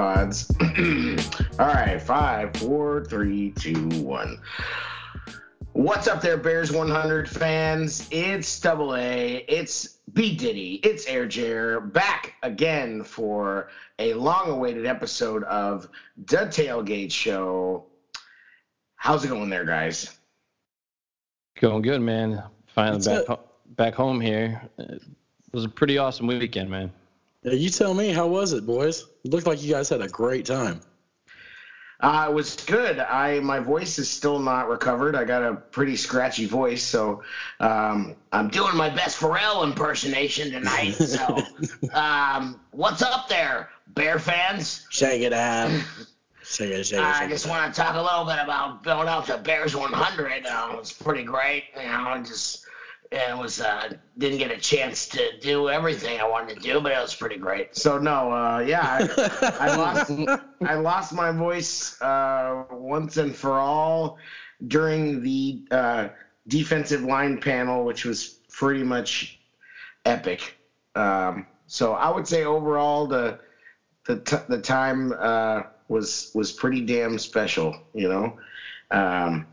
pods. All right, five, four, three, two, one. What's up there, Bears 100 fans? It's Double A. It's B Diddy. It's Air Jer back again for a long-awaited episode of the Tailgate Show. How's it going there, guys? Going good, man. Finally What's back ho- back home here. It was a pretty awesome weekend, man. Yeah, you tell me, how was it, boys? It looked like you guys had a great time. Uh, it was good. I my voice is still not recovered. I got a pretty scratchy voice, so um, I'm doing my best Pharrell impersonation tonight. So, um, what's up there, Bear fans? Shake it out. Shake it, it, I just want to talk a little bit about going out to Bears 100. Uh, it was pretty great. You know, just it was uh, didn't get a chance to do everything I wanted to do, but it was pretty great. So no, uh, yeah, I, I lost I lost my voice uh, once and for all during the uh, defensive line panel, which was pretty much epic. Um, so I would say overall the the t- the time uh, was was pretty damn special. You know. Um,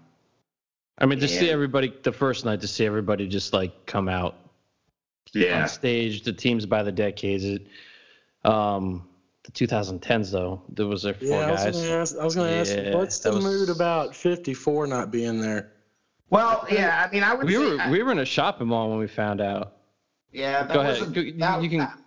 I mean, to see everybody the first night, to see everybody just like come out yeah. on stage, the teams by the decades. It, um, the 2010s though, there was there four Yeah, I was guys. gonna ask. I was gonna ask. What's the was- mood about 54 not being there? Well, yeah. I mean, I would. We say, were we were in a shopping mall when we found out. Yeah, that Go was ahead. A, that, you can- that,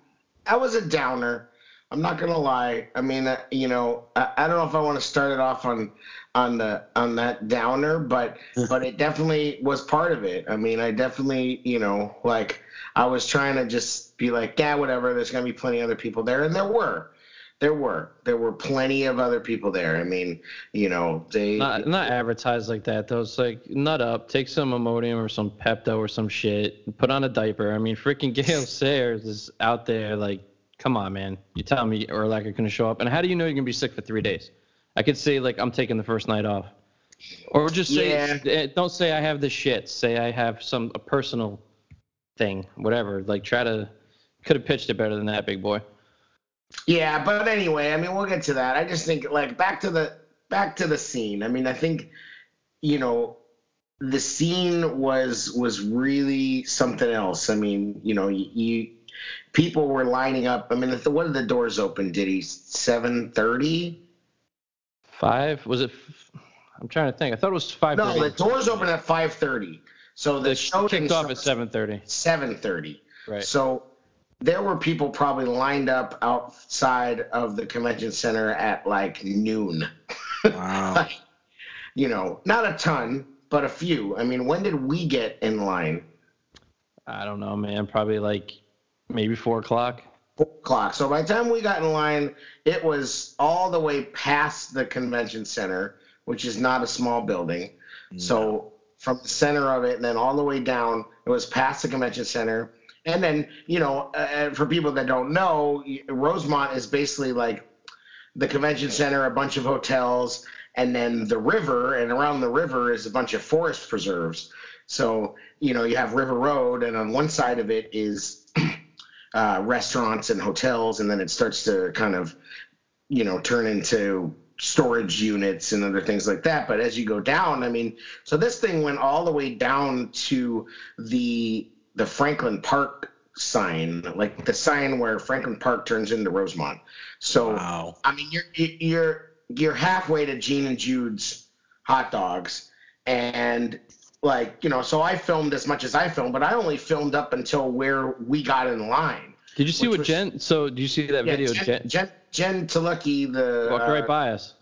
that was a downer. I'm not gonna lie. I mean, uh, you know, I, I don't know if I want to start it off on on the on that downer, but but it definitely was part of it. I mean, I definitely, you know, like I was trying to just be like, yeah, whatever. There's gonna be plenty of other people there, and there were. There were. There were plenty of other people there. I mean, you know, they Not not advertised like that though. It's like nut up, take some Imodium or some Pepto or some shit, put on a diaper. I mean, freaking Gale Sayers is out there. Like, come on, man. You tell me or like I couldn't show up, and how do you know you're gonna be sick for three days? I could say like I'm taking the first night off, or just say Yeah. eh, don't say I have the shit. Say I have some a personal thing, whatever. Like try to could have pitched it better than that, big boy. Yeah, but anyway, I mean, we'll get to that. I just think like back to the back to the scene. I mean, I think you know the scene was was really something else. I mean, you know, you, you people were lining up. I mean, the, what did the doors open? Did he seven thirty? Five was it? f- I'm trying to think. I thought it was five. No, the doors open at five thirty. So the They show kicked off at seven thirty. seven thirty. Right. So there were people probably lined up outside of the convention center at like noon. Wow. you know, not a ton, but a few. I mean, when did we get in line? I don't know, man. Probably like maybe four o'clock. Four o'clock. So by the time we got in line, it was all the way past the convention center, which is not a small building. So from the center of it, and then all the way down, it was past the convention center. And then, you know, uh, for people that don't know, Rosemont is basically like the convention center, a bunch of hotels, and then the river, and around the river is a bunch of forest preserves. So, you know, you have River Road, and on one side of it is uh, restaurants and hotels, and then it starts to kind of, you know, turn into storage units and other things like that. But as you go down, I mean, so this thing went all the way down to the the Franklin Park sign, like the sign where Franklin Park turns into Rosemont. So Wow. I mean, you're you're you're halfway to Gene and Jude's hot dogs, and like you know, so I filmed as much as I filmed, but I only filmed up until where we got in line. Did you see what was- Jen? So did you see that Yeah, video? Jen, Jen, Jen, Talucky, the walked uh, right by us.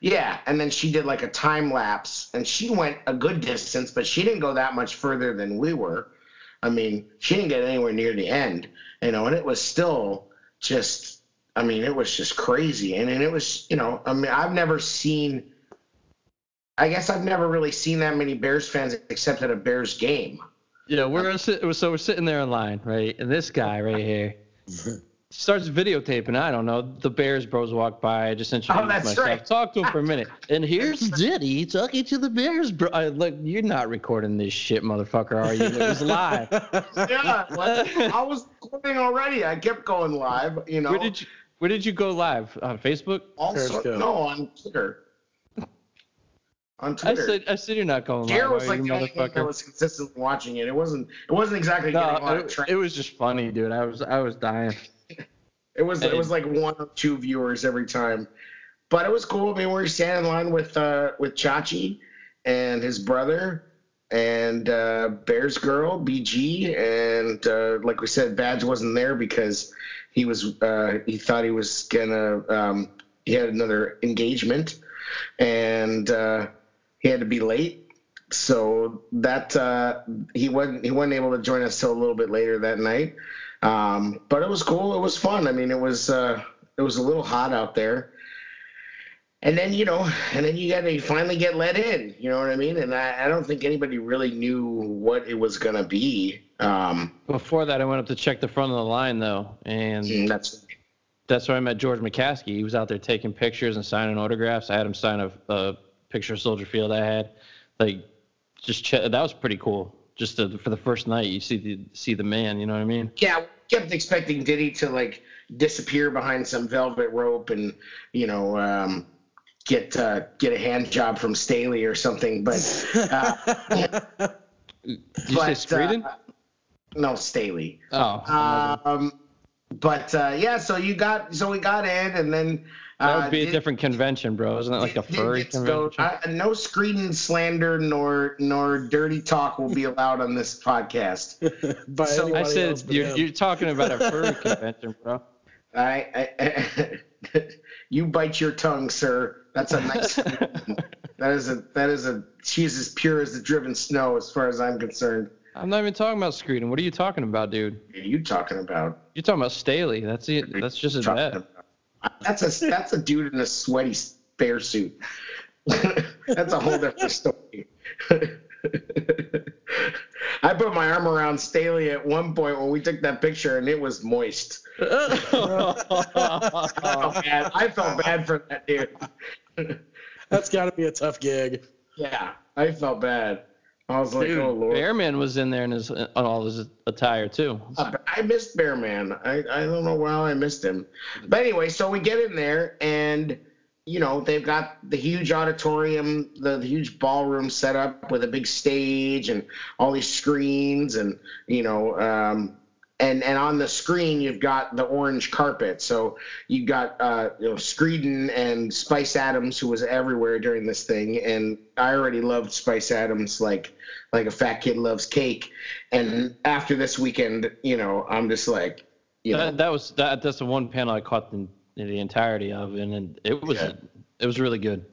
yeah, and then she did like a time lapse, and she went a good distance, but she didn't go that much further than we were. I mean, she didn't get anywhere near the end, you know, and it was still just, I mean, it was just crazy, and, and it was, you know, I mean, I've never seen, I guess I've never really seen that many Bears fans except at a Bears game. Yeah, we're gonna sit. So we're sitting there in line, right? And this guy right here, starts videotaping. I don't know. The Bears bros walk by. I just introduced Oh, that's myself. right. Talk to him for a minute. And here's Diddy talking to the Bears bro. I, look, you're not recording this shit, motherfucker, are you? It was live. Yeah, like, I was recording already. I kept going live. You know, Where did you Where did you go live on Facebook? also no on Twitter. On I said I said you're not going live, was like the only one that was consistently watching it. It wasn't. It wasn't exactly getting a lot No, of it, traction. it was just funny, dude. I was I was dying. It was it was like one or two viewers every time, but it was cool. I mean, we were standing in line with uh, with Chachi and his brother and uh, Bears girl BG, and uh, like we said, Badge wasn't there because he was uh, he thought he was gonna um, he had another engagement, and uh, he had to be late. So that uh, he wasn't he wasn't able to join us till a little bit later that night. Um, but it was cool. It was fun. I mean, it was uh, it was a little hot out there. And then you know, and then you got to finally get let in. You know what I mean? And I, I don't think anybody really knew what it was gonna be. Um, Before that, I went up to check the front of the line though, and and that's that's where I met George McCaskey. He was out there taking pictures and signing autographs. I had him sign a, a picture of Soldier Field I had. Like, just ch- that was pretty cool. Just to, for the first night, you see the see the man. You know what I mean? yeah. Kept expecting Diddy to like disappear behind some velvet rope and you know um, get uh, get a hand job from Staley or something. But uh, Did you say but, uh, no, Staley. oh, Um, but uh, yeah, so you got so we got in, and then that uh, would be a did- different convention, bro. Isn't that like a furry did- so, convention? uh, no screen slander nor nor dirty talk will be allowed on this podcast. By So- I said but you're, you're talking about a furry convention, bro. I, I, you bite your tongue, sir. That's a nice. that is a that is a she's as pure as the driven snow, as far as I'm concerned. I'm not even talking about Screeden. What are you talking about, dude? What are you talking about? You're talking about Staley. That's it. That's just as Talking bad. about- That's a that's a dude in a sweaty bear suit. that's a whole different story. I put my arm around Staley at one point when we took that picture, and it was moist. I felt bad, I felt bad for that dude. That's got to be a tough gig. Yeah, I felt bad. I was like, Dude, oh lord. Bearman was in there in his on all his attire too. Uh, I missed Bearman. I, I don't know why I missed him. But anyway, so we get in there and you know, they've got the huge auditorium, the, the huge ballroom set up with a big stage and all these screens and you know, um and and on the screen you've got the orange carpet. So you've got uh you know Screeden and Spice Adams who was everywhere during this thing and I already loved Spice Adams like like a fat kid loves cake. And after this weekend, you know, I'm just like, you know, That, that was that. That's the one panel I caught the, the entirety of, and, and it was Yeah. it was really good.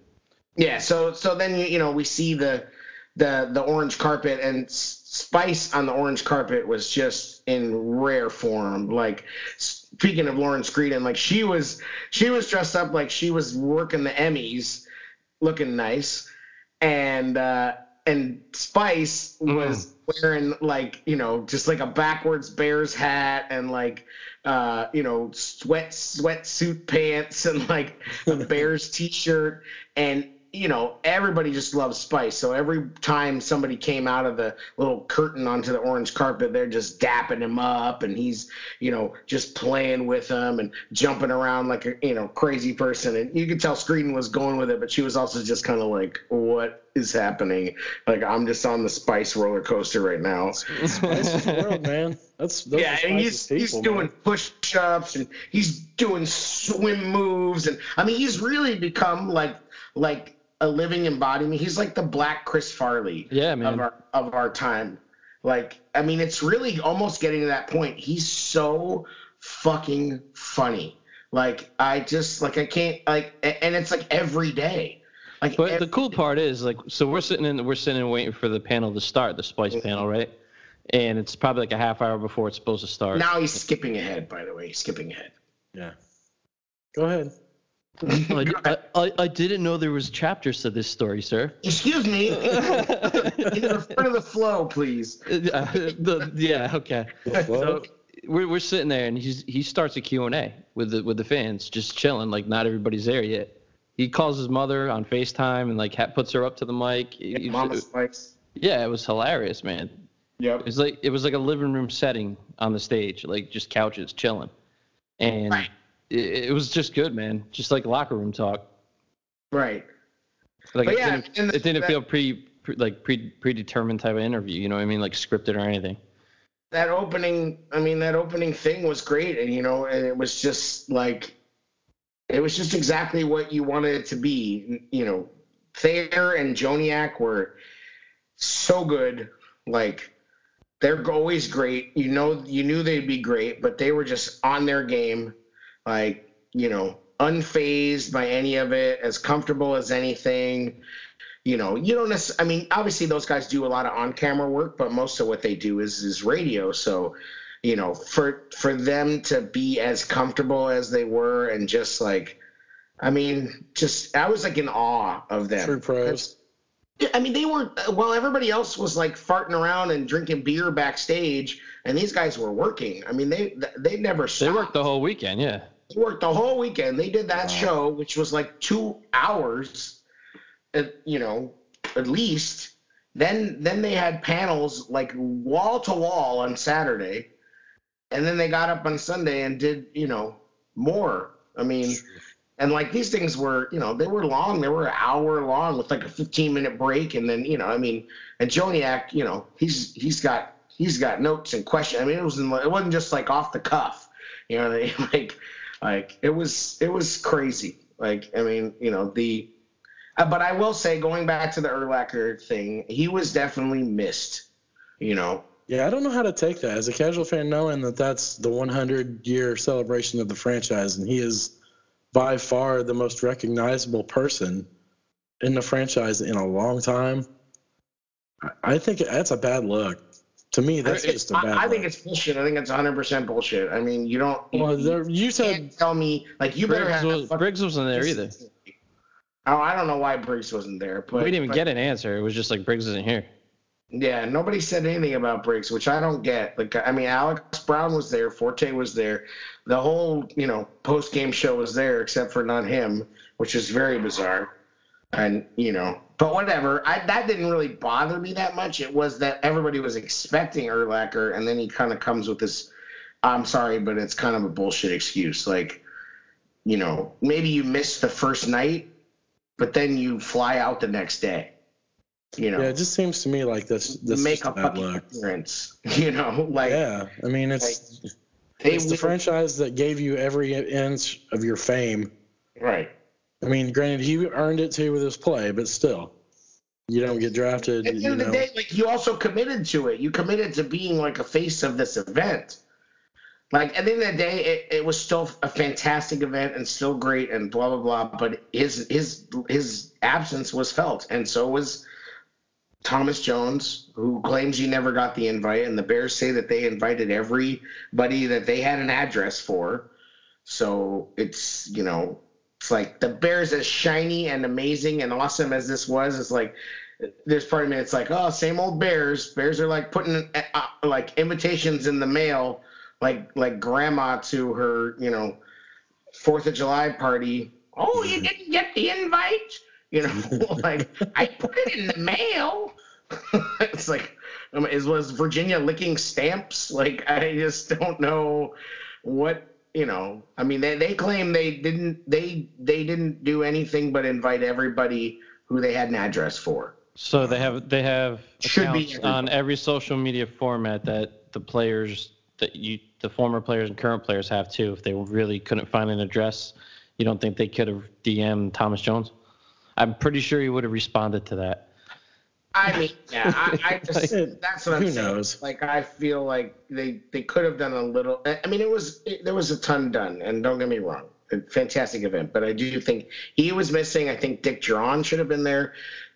yeah. So so then you you know we see the the the orange carpet and Spice on the orange carpet was just in rare form. Like speaking of Lauren Screeden, like she was she was dressed up like she was working the Emmys, looking nice, and uh, and Spice was wearing like you know just like a backwards Bears hat and like uh, you know sweat sweatsuit pants and like a Bears t-shirt. And you know everybody just loves Spice. So every time somebody came out of the little curtain onto the orange carpet, they're just dapping him up and he's you know just playing with them and jumping around like a you know crazy person. And you could tell Screeden was going with it, but she was also just kind of like, what is happening? Like I'm just on the Spice roller coaster right now. Spice the world, man. That's yeah, and he's he's doing man. push-ups and he's doing swim moves and I mean he's really become like like a living embodiment. He's like the black Chris Farley Yeah, of our of our time. Like I mean it's really almost getting to that point. He's so fucking funny. Like I just like I can't like and it's like every day. Like But ev- the cool part is like, so we're sitting in, we're sitting and waiting for the panel to start, the Spice panel, right? And it's probably like a half hour before it's supposed to start. now he's skipping ahead by the way. He's skipping ahead. Yeah. Go ahead. I, I, I, I didn't know there was chapters to this story, sir. Excuse me. In the front of the flow, please. Uh, the, yeah, okay. So we're we're sitting there, and he's he starts a Q and A with the with the fans, just chilling. Like not everybody's there yet. He calls his mother on Facetime and like puts her up to the mic. Yeah, He- Mama Spikes. yeah, it was hilarious, man. Yep. It was like it was like a living room setting on the stage, like just couches chilling, and Right. It, it was just good, man. Just like locker room talk. Right. Like it, yeah, didn't, the- it didn't that- feel pre, pre like pre predetermined type of interview. You know what I mean? Like scripted or anything. that opening i mean that opening thing was great and you know and it was just like it was just exactly what you wanted it to be you know thayer and joniak were so good like they're always great you know you knew they'd be great but they were just on their game like you know unfazed by any of it as comfortable as anything you know, you don't necessarily, I mean, obviously those guys do a lot of on camera work, but most of what they do is, is radio. So, you know, for, for them to be as comfortable as they were and just like, I mean, just, I was like in awe of them. True pros. Yeah, I mean, they were, well, everybody else was like farting around and drinking beer backstage and these guys were working. I mean, they, they never stopped. They worked the whole weekend. Yeah. Worked the whole weekend. They did that Wow. show, which was like two hours, at, you know, at least. Then then they had panels like wall to wall on Saturday, and then they got up on Sunday and did you know more. I mean, and like these things were you know they were long. They were an hour long with like a fifteen minute break, and then you know I mean, and Joniak, you know, he's he's got he's got notes and questions. I mean, it was in, it wasn't just like off the cuff. You know, they, like like it was it was crazy. Like I mean, you know the. Uh, but I will say, going back to the Urlacher thing, he was definitely missed. You know, Yeah, I don't know how to take that as a casual fan, knowing that that's the 100 year celebration of the franchise, and he is by far the most recognizable person in the franchise in a long time. I- I think that's a bad look. To me, that's It's- just a bad. I, I think it's bullshit. I think it's 100 percent bullshit. I mean, you don't. You, Well, there, you you said can't tell me like you better Briggs, have. was, Briggs wasn't there either. Oh, I don't know why Briggs wasn't there, but we didn't even but- get an answer. It was just like Briggs isn't here. Yeah, nobody said anything about Briggs, which I don't get. Like, I mean, Alex Brown was there, Forte was there, the whole you know post game show was there, except for not him, which is very bizarre. And you know, but whatever. I that didn't really bother me that much. It was that everybody was expecting Urlacher, and then he kind of comes with this. I'm sorry, but it's kind of a bullshit excuse. Like, you know, maybe you missed the first night, but then you fly out the next day. You know yeah, it just seems to me like this. This make a fucking look. appearance. You know, like Yeah, I mean, it's they it's the franchise that gave you every inch of your fame. right. I mean, granted, he earned it too with his play, but still, you don't get drafted. At the You end of the know, day, like you also committed to it. You committed to being like a face of this event. Like at the end of the day, it, it was still a fantastic event and still great and blah blah blah. But his his his absence was felt, and so was Thomas Jones, who claims he never got the invite, and the Bears say that they invited everybody that they had an address for. So it's you know, it's like the Bears as shiny and amazing and awesome as this was, it's like there's part of me it's like, oh, same old Bears. Bears are like putting uh, like invitations in the mail, like like grandma to her, you know, Fourth of July party. Oh, you didn't get the invite? You know, like I put it in the mail. it's like, um, is was Virginia licking stamps? Like I just don't know what you know. I mean, they, they claim they didn't they they didn't do anything but invite everybody who they had an address for. So they have they have Should be accounts on every social media format that the players that you the former players and current players have too. If they really couldn't find an address, you don't think they could have DM'd Thomas Jones? I'm pretty sure he would have responded to that. I mean, yeah, I, I just Like, that's what I'm saying. knows? Like I feel like they they could have done a little. I mean, it was it, there was a ton done, and don't get me wrong, a fantastic event. But I do think he was missing. I think Dick Drawn should have been there.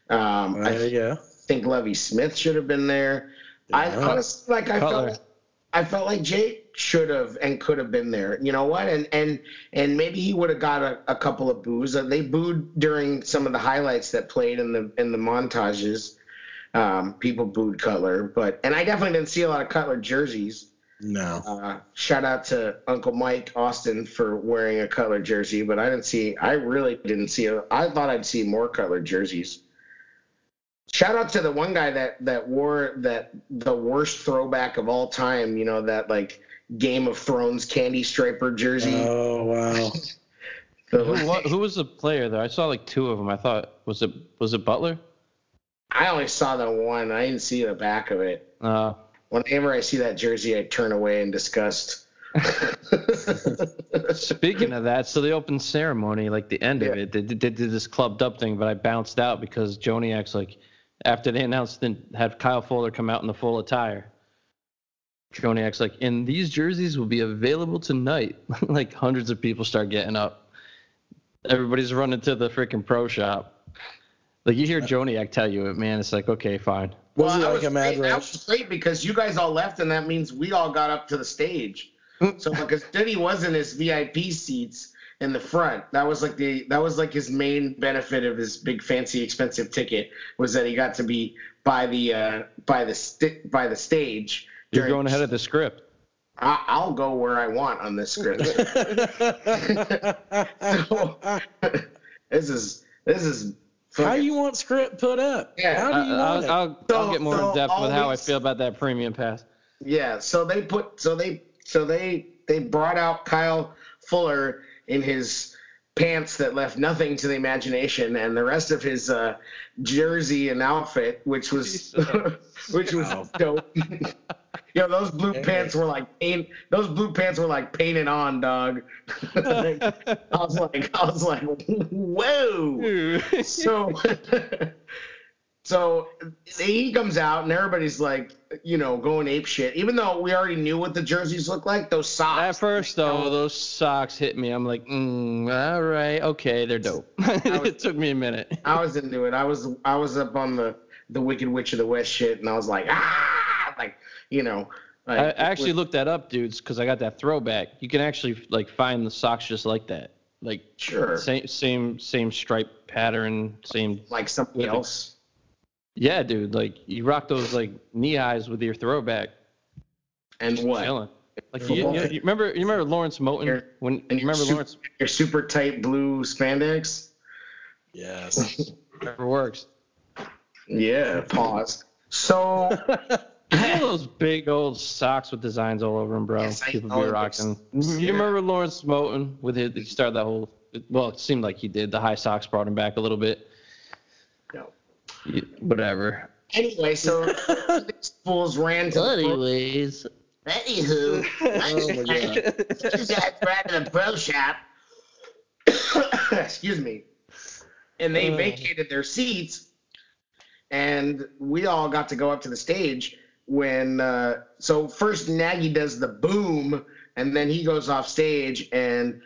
Um, I uh, yeah, think Lovie Smith should have been there. I honestly like I Cutler. felt I felt like Jake should have and could have been there. You know what? And and and maybe he would have got a, a couple of boos. Uh, They booed during some of the highlights that played in the in the montages. Um, people booed Cutler, but and I definitely didn't see a lot of Cutler jerseys. No. Uh, shout out to Uncle Mike Austin for wearing a Cutler jersey, but I didn't see. I really didn't see. A, I thought I'd see more Cutler jerseys. Shout out to the one guy that that wore that the worst throwback of all time. You know that like Game of Thrones candy striper jersey. Oh wow. The- Who, what, who was the player there? I saw like two of them. I thought was it was it Butler? I only saw the one. I didn't see the back of it. Uh, Whenever I see that jersey, I turn away in disgust. speaking of that, so the open ceremony, like the end of it, they, did- they did this clubbed up thing, but I bounced out because Joniak's like, after they announced and had Kyle Fuller come out in the full attire. Joniak's like, and these jerseys will be available tonight. like hundreds of people start getting up. Everybody's running to the freaking pro shop. Like you hear Joniak tell you it, man. It's like, okay, fine. Was it that like a mad great. That rush? was great because you guys all left, and that means we all got up to the stage. so because Denny was in his VIP seats in the front, that was like the that was like his main benefit of his big fancy expensive ticket was that he got to be by the uh, by the sti- by the stage. You're going ahead of the script. I, I'll go where I want on this script. this is this is. How you want script put up? Yeah, How I, do you want I'll, it? I'll, So- I'll get more so in depth with how I feel about that premium pass. Yeah, so they put so they so they they brought out Kyle Fuller in his pants that left nothing to the imagination and the rest of his uh, jersey and outfit which was which was dope. Yo, those blue pants were like paint those blue pants were like painted on, dog. I was like I was like whoa. So so he comes out and everybody's like, you know, going ape shit. Even though we already knew what the jerseys look like, those socks. At first, though, those socks hit me. I'm like, mm, all right, okay, they're dope. it took me a minute. I was into it. I was I was up on the the Wicked Witch of the West shit, and I was like, ah, like you know. Like, I actually looked that up, dudes, because I got that throwback. You can actually like find the socks just like that, like sure, same same same stripe pattern, same. like something Yeah. else. Yeah, dude, like you rock those like knee highs with your throwback. And what? Chilling. Like you, you, you remember you remember Lawrence Moten Here. when And you remember your Lawrence super, your super tight blue spandex. Yes. never works. Yeah. Pause. So You know those big old socks with designs all over them, bro. Yes, I People know be rocking. looks- You remember Lawrence Moten with his? He started that whole. Well, it seemed like he did. The high socks brought him back a little bit. no. You- Whatever. Anyway, so these fools ran to the Anyways, Anywho, Oh my God. you guys ran to the pro shop. Excuse me. And they Uh. vacated their seats, and we all got to go up to the stage. When uh, so first Nagy does the boom, and then he goes off stage, and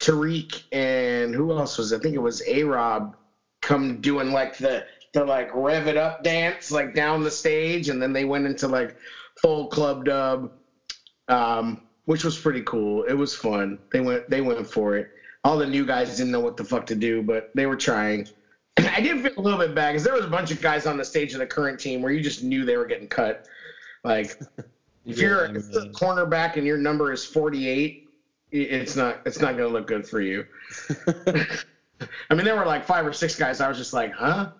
Tarik and who else was? I think it was A Rob come doing like the the like rev it up dance like down the stage, and then they went into like full club dub um, which was pretty cool. It was fun. They went they went for it. All the new guys didn't know what the fuck to do, but they were trying. I did feel a little bit bad because there was a bunch of guys on the stage of the current team where you just knew they were getting cut. Like if you're, if you're a cornerback and your number is 48, it's not it's not gonna look good for you. I mean, there were like five or six guys. I was just like, huh?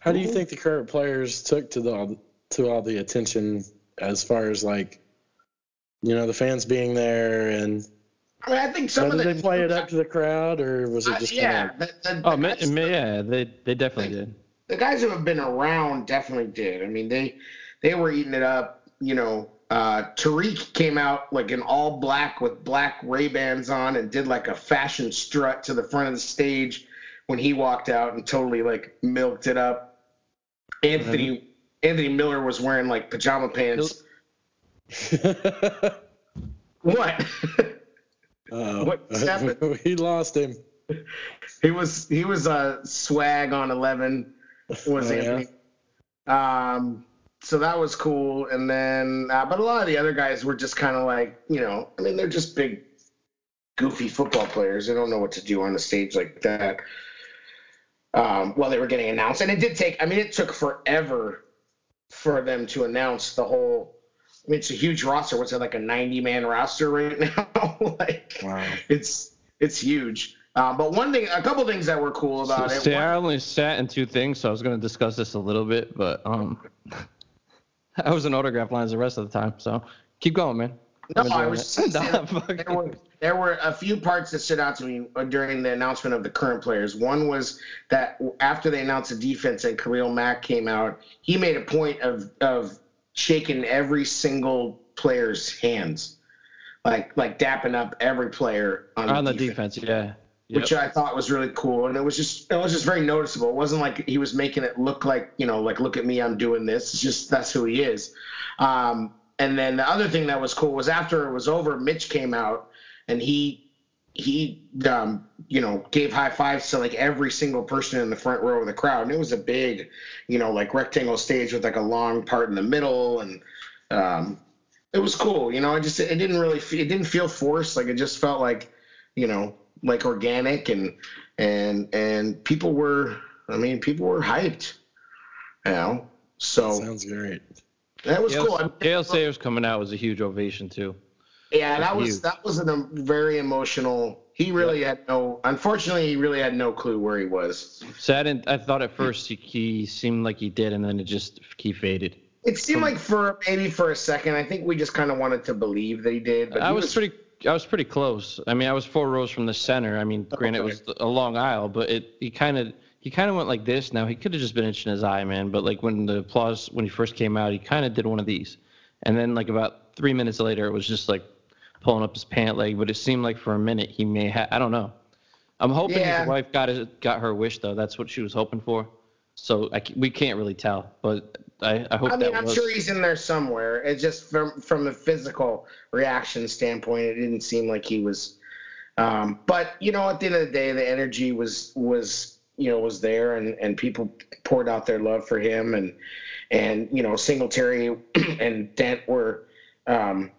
How do you think the current players took to the to all the attention as far as like, you know, the fans being there and I mean, I think some how of did the they play it up to the crowd or was it Uh, just yeah, kind of the, the, oh the man, yeah, they they definitely did. the guys who have been around definitely did. I mean, they they were eating it up. You know, uh, Tarik came out like in all black with black Ray Bans on and did like a fashion strut to the front of the stage when he walked out and totally like milked it up. Anthony Anthony Miller was wearing like pajama pants. What? Oh, What happened? he lost him. he was he was a swag on eleven. Was Oh, Anthony. Um, so that was cool. And then, uh, but a lot of the other guys were just kind of like, you know, I mean, they're just big, goofy football players. They don't know what to do on a stage like that. Um, while they were getting announced, and it did take. I mean, it took forever for them to announce the whole I mean, it's a huge roster. What's it like a 90 man roster right now? like, Wow. it's it's huge. Uh, but one thing, a couple things that were cool about it. See, I only sat in two things, so I was going to discuss this a little bit, but um, I was in autograph lines the rest of the time. So keep going, man. No, I was just saying Nah, that fuck there were there were a few parts that stood out to me uh, during the announcement of the current players. One was that after they announced the defense and Khalil Mack came out, he made a point of of shaking every single player's hands, like like dapping up every player on, on the the defense. defense, yeah. Which I thought was really cool, and it was just it was just very noticeable. It wasn't like he was making it look like you know like look at me, I'm doing this. It's just that's who he is. Um, and then the other thing that was cool was after it was over, Mitch came out and he he um, you know gave high fives to like every single person in the front row of the crowd, and it was a big, you know, like rectangle stage with like a long part in the middle, and um, it was cool. You know, i just it didn't really it didn't feel forced. Like it just felt like you know like organic and and and people were I mean people were hyped. You know, so Sounds great. that was Gale, cool. I mean, Gale Sayers coming out was a huge ovation too. Yeah, that was that was a um, very emotional. He really had no. Unfortunately, he really had no clue where he was. So I didn't. I thought at first he, he seemed like he did, and then it just he faded. It seemed like for maybe for a second, I think we just kind of wanted to believe that he did. But I he was pretty. I was pretty close. I mean, I was four rows from the center. I mean, granted, it was a long aisle, but it he kind of he kind of went like this. Now he could have just been itching his eye, man. But like when the applause when he first came out, he kind of did one of these, and then like about three minutes later, it was just like pulling up his pant leg. But it seemed like for a minute he may have. I don't know. I'm hoping Yeah. his wife got his, got her wish though. That's what she was hoping for. So I, we can't really tell, but I, I hope I mean, that I'm was. sure he's in there somewhere. It's just from from a physical reaction standpoint, it didn't seem like he was. Um, but you know, at the end of the day, the energy was was you know was there, and and people poured out their love for him, and and you know, Singletary and Dent were um,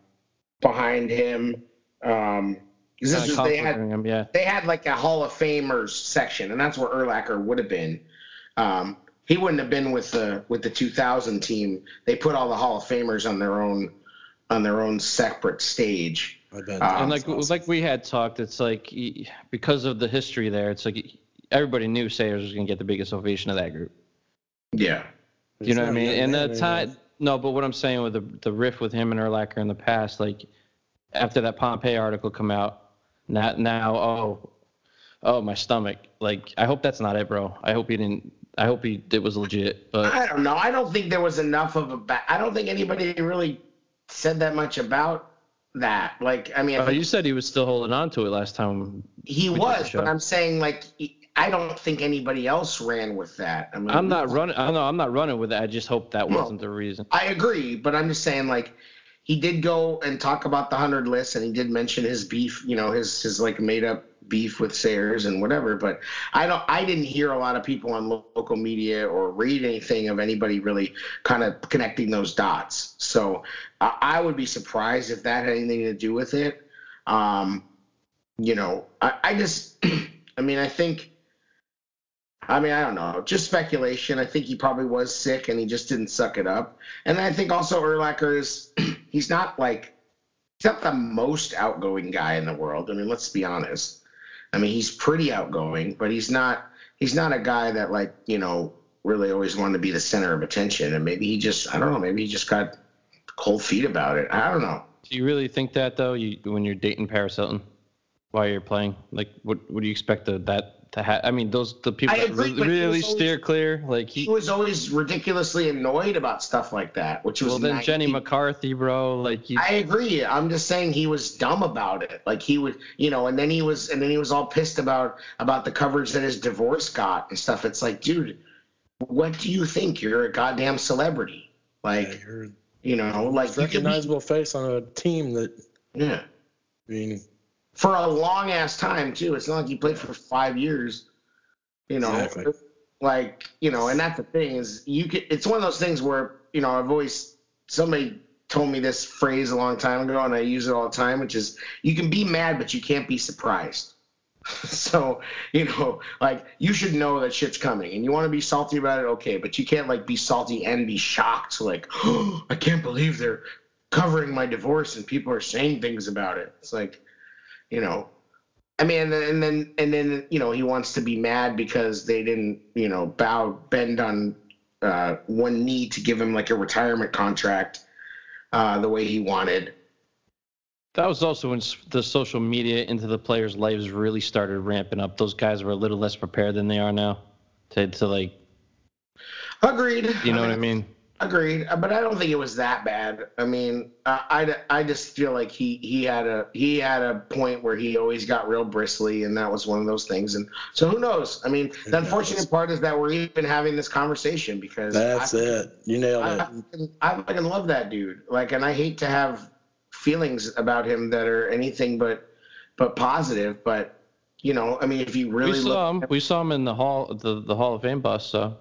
behind him. Um, this they had him, yeah. they had like a Hall of Famers section, and that's where Urlacher would have been. Um, he wouldn't have been with the with the 2000 team. They put all the Hall of Famers on their own on their own separate stage. I bet. Um, and like like we had talked, it's like because of the history there, it's like everybody knew Sayers was gonna get the biggest ovation of that group. Yeah, You know what I mean? And the the time, no, but what I'm saying with the the riff with him and Urlacher in the past, like after that Pompei article come out, now now oh oh my stomach. Like I hope that's not it, bro. I hope he didn't. I hope he it was legit. But I don't know. I don't think there was enough of a. Ba- I don't think anybody really said that much about that. Like, I mean, oh, you said he was still holding on to it last time. he we did the was, but I'm saying like. I don't think anybody else ran with that. I mean, I'm not running. I know I'm not running with it. I just hope that wasn't the reason. I agree, but I'm just saying like he did go and talk about the hundred list, and he did mention his beef, you know, his his like made up beef with Sayers and whatever. But I don't, I didn't hear a lot of people on local media or read anything of anybody really kind of connecting those dots. So I, I would be surprised if that had anything to do with it. Um, you know, I, I just, I mean, I think. I mean, I don't know. Just speculation. I think he probably was sick and he just didn't suck it up. And I think also Urlacher is he's not like he's not the most outgoing guy in the world. I mean, let's be honest. I mean, he's pretty outgoing, but he's not he's not a guy that like, you know, really always wanted to be the center of attention. And maybe he just I don't know, maybe he just got cold feet about it. I don't know. Do you really think that though? You when you're dating Paris Hilton while you're playing, like what what do you expect that to have? I mean, those the people I that agree, really, but he really was always- steer clear. Like He he. was always ridiculously annoyed about stuff like that, which was Well, then nice. Jenny McCarthy, bro. Like you, I agree. I'm just saying he was dumb about it. Like he would, you know, and then he was, and then he was all pissed about about the coverage that his divorce got and stuff. It's like, dude, what do you think? You're a goddamn celebrity. Like, Yeah, you're you know, like you could be, recognizable face on a team that yeah, I mean for a long ass time too. It's not like you played for five years. You know, Exactly. like you know, and that's the thing is you could. It's one of those things where you know I've always somebody told me this phrase a long time ago, and I use it all the time, which is you can be mad, but you can't be surprised. so you know, like you should know that shit's coming, and you want to be salty about it, okay, but you can't like be salty and be shocked, like oh, I can't believe they're covering my divorce and people are saying things about it. It's like, you know, I mean, and then and then you know he wants to be mad because they didn't you know bow bend on uh, one knee to give him like a retirement contract uh, the way he wanted. That was also when the social media into the players' lives really started ramping up. Those guys were a little less prepared than they are now to to like. Agreed. You know what I mean? Agreed, uh, but I don't think it was that bad. I mean, I, I, I just feel like he he had a he had a point where he always got real bristly, and that was one of those things. And so who knows? I mean, the unfortunate part is that we're even having this conversation because that's I, it. You nailed I, it. I, I fucking love that dude. Like, and I hate to have feelings about him that are anything but but positive. But you know, I mean, if you really we saw look him, we saw him in the hall the the Hall of Fame bus. So.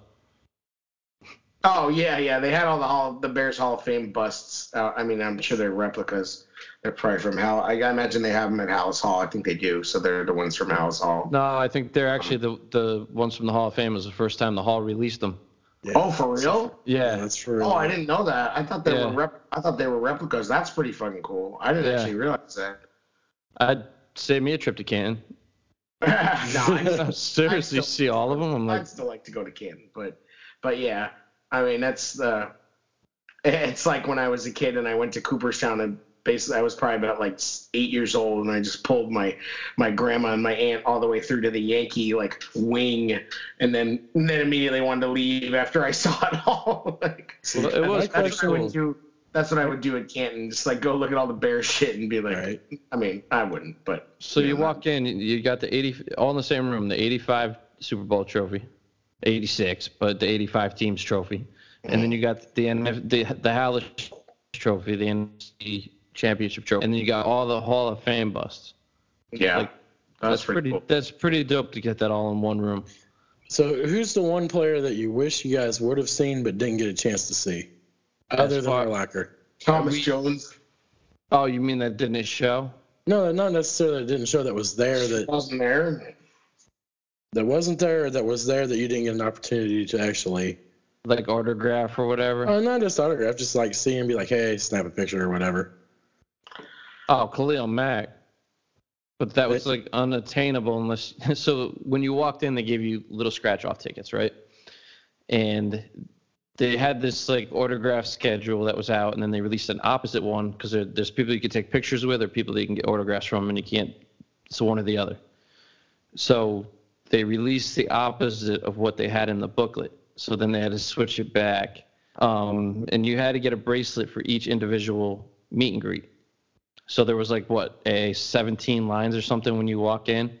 Oh yeah, yeah. They had all the hall, the Bears Hall of Fame busts. Uh, I mean, I'm sure they're replicas. They're probably from Hal. I, I imagine they have them at Halas Hall. I think they do. So they're the ones from Halas Hall. No, I think they're actually the the ones from the Hall of Fame. Was the first time the Hall released them. Yeah. Oh, for real? Yeah, that's for. real. Oh, I didn't know that. I thought they Yeah. were rep- I thought they were replicas. That's pretty fucking cool. I didn't Yeah. actually realize that. I'd save me a trip to Canton. no, I, Seriously, still- see all of them. I'm like, I'd still like to go to Canton, but but yeah, I mean that's the. It's like when I was a kid and I went to Cooperstown and basically I was probably about like eight years old and I just pulled my my grandma and my aunt all the way through to the Yankee like wing and then and then immediately wanted to leave after I saw it all. like, Well, it was My that's what I would do. That's what I would do at Canton. Just like go look at all the bear shit and be like, Right. I mean, I wouldn't, but so you Yeah, walk in, you got the 80, all in the same room, the 85 Super Bowl trophy, 86, but the 85 teams trophy, and then you got the NF, the the Halas trophy, the NFC championship trophy, and then you got all the Hall of Fame busts. yeah, Like, that's, That's pretty, pretty. cool. That's pretty dope to get that all in one room. So, who's the one player that you wish you guys would have seen but didn't get a chance to see, other As than far- Urlacher? Thomas we- Jones Oh, you mean that didn't show? No, not necessarily. That didn't show that was there that wasn't there. That wasn't there or that was there that you didn't get an opportunity to actually. Like autograph or whatever. Uh, not just autograph, just like see and be like, hey, snap a picture or whatever. Oh, Khalil Mack. But that was like unattainable unless. So when you walked in, they gave you little scratch off tickets, right? And they had this like autograph schedule that was out, and then they released an opposite one because there, there's people you can take pictures with or people that you can get autographs from, and you can't. It's one or the other. So they released the opposite of what they had in the booklet. So then they had to switch it back. Um, and you had to get a bracelet for each individual meet and greet. So there was like what a 17 lines or something when you walk in,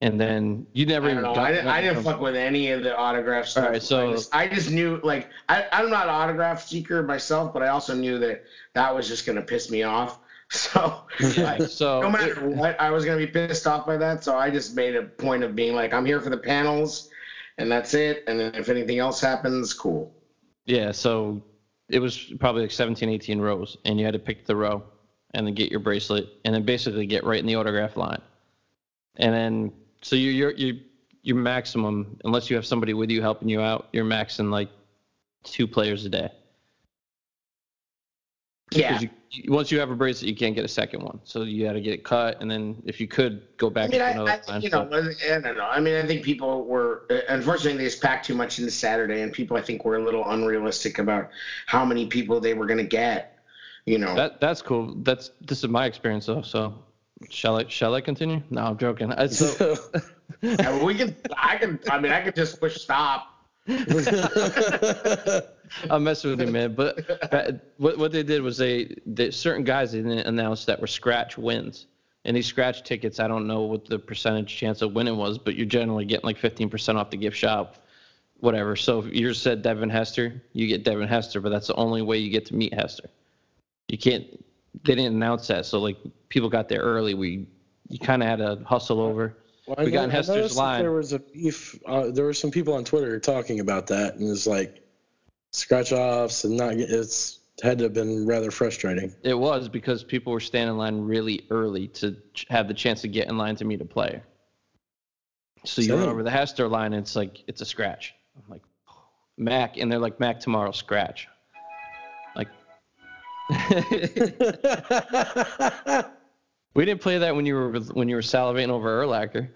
and then you never I even. don't know. got I didn't, I didn't fuck with any of the autograph stuff. All right, so- I just, I just knew, like, I, I'm not an autograph seeker myself, but I also knew that that was just gonna piss me off. So, like, So no it- matter what, I was gonna be pissed off by that. So I just made a point of being like, I'm here for the panels, and that's it. And then if anything else happens, cool. Yeah, so it was probably like 17, 18 rows, and you had to pick the row and then get your bracelet, and then basically get right in the autograph line. And then, so you you're you your maximum, unless you have somebody with you helping you out, you're maxing like two players a day Yeah. You, you- once you have a bracelet, you can't get a second one, so you got to get it cut, and then if you could go I back mean, to I, another I line. you know, I don't know. I mean, I think people were unfortunately they just packed too much into Saturday, and people I think were a little unrealistic about how many people they were going to get. You know, That that's cool. That's this is my experience though. So shall I shall I continue? No, I'm joking. I, so Yeah, we can. I can. I mean, I could just push stop. I'm messing with you, man. But what what they did was they, they certain guys they didn't announce that were scratch wins. And these scratch tickets, I don't know what the percentage chance of winning was, but you're generally getting like 15% off the gift shop, whatever. So if yours said Devin Hester, you get Devin Hester, but that's the only way you get to meet Hester. You can't. They didn't announce that, so like people got there early. We you kind of had to hustle over. Well, We got know- Hester's line. There was a beef. Uh, there were some people on Twitter talking about that, and it's like scratch offs and not. get- It's had to have been rather frustrating. It was because people were standing in line really early to have the chance to get in line to meet a player. So you run over the Hester line, and it's like it's a scratch. I'm like Mack, and they're like Mack tomorrow scratch. Like we didn't play that when you were when you were salivating over Urlacher.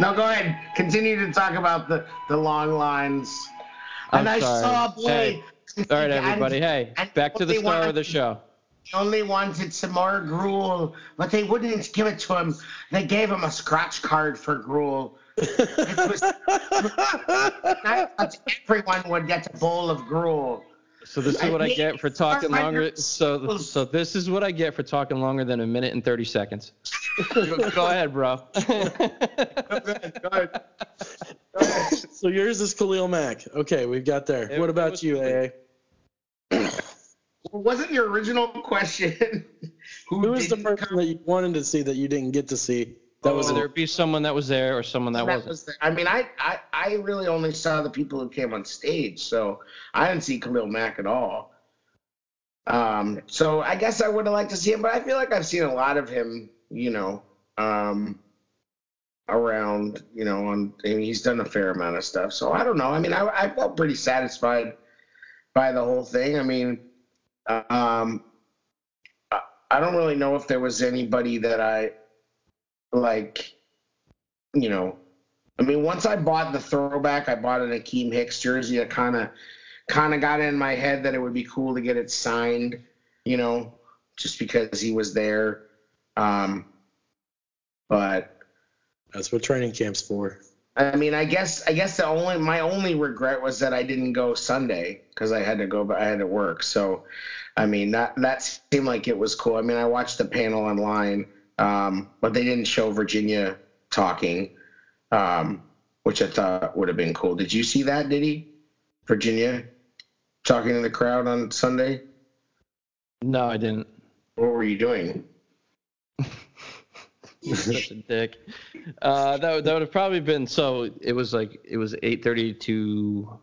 No, go ahead. Continue to talk about the, the long lines. I'm and I sorry. saw. Hey, All right, everybody. Hey, and back to the star wanted- of the show. They only wanted some more gruel, but they wouldn't give it to him. They gave him a scratch card for gruel. It was, everyone would get a bowl of gruel. So this is what I hate get for talking longer. So so this is what I get for talking longer than a minute and thirty seconds. go, go ahead, bro. so yours is Khalil Mack. Okay, we've got there. It- what about you, good. AA? Wasn't your original question who, Who is the didn't person come? that you wanted to see that you didn't get to see? That was Whether it be someone that was there or someone that That wasn't. was I mean, I, I, I really only saw the people who came on stage, so I didn't see Khalil Mack at all. Um, so I guess I would have liked to see him, but I feel like I've seen a lot of him, you know, um, around, you know, on. I mean, he's done a fair amount of stuff, so I don't know. I mean, I, I felt pretty satisfied by the whole thing. I mean, um, I don't really know if there was anybody that I like you know, I mean, once I bought the throwback, I bought an Akiem Hicks jersey. I kind of, kind of got in my head that it would be cool to get it signed, you know, just because he was there. Um, but That's what training camp's for. I mean, I guess, I guess the only, my only regret was that I didn't go Sunday because I had to go, but I had to work. So, I mean, that that seemed like it was cool. I mean, I watched the panel online, um, but they didn't show Virginia talking, um, which I thought would have been cool. Did you see that? Did he? Virginia talking to the crowd on Sunday. No, I didn't. What were you doing? Such a dick. Uh, that would- that would have probably been so. It was like it was eight thirty to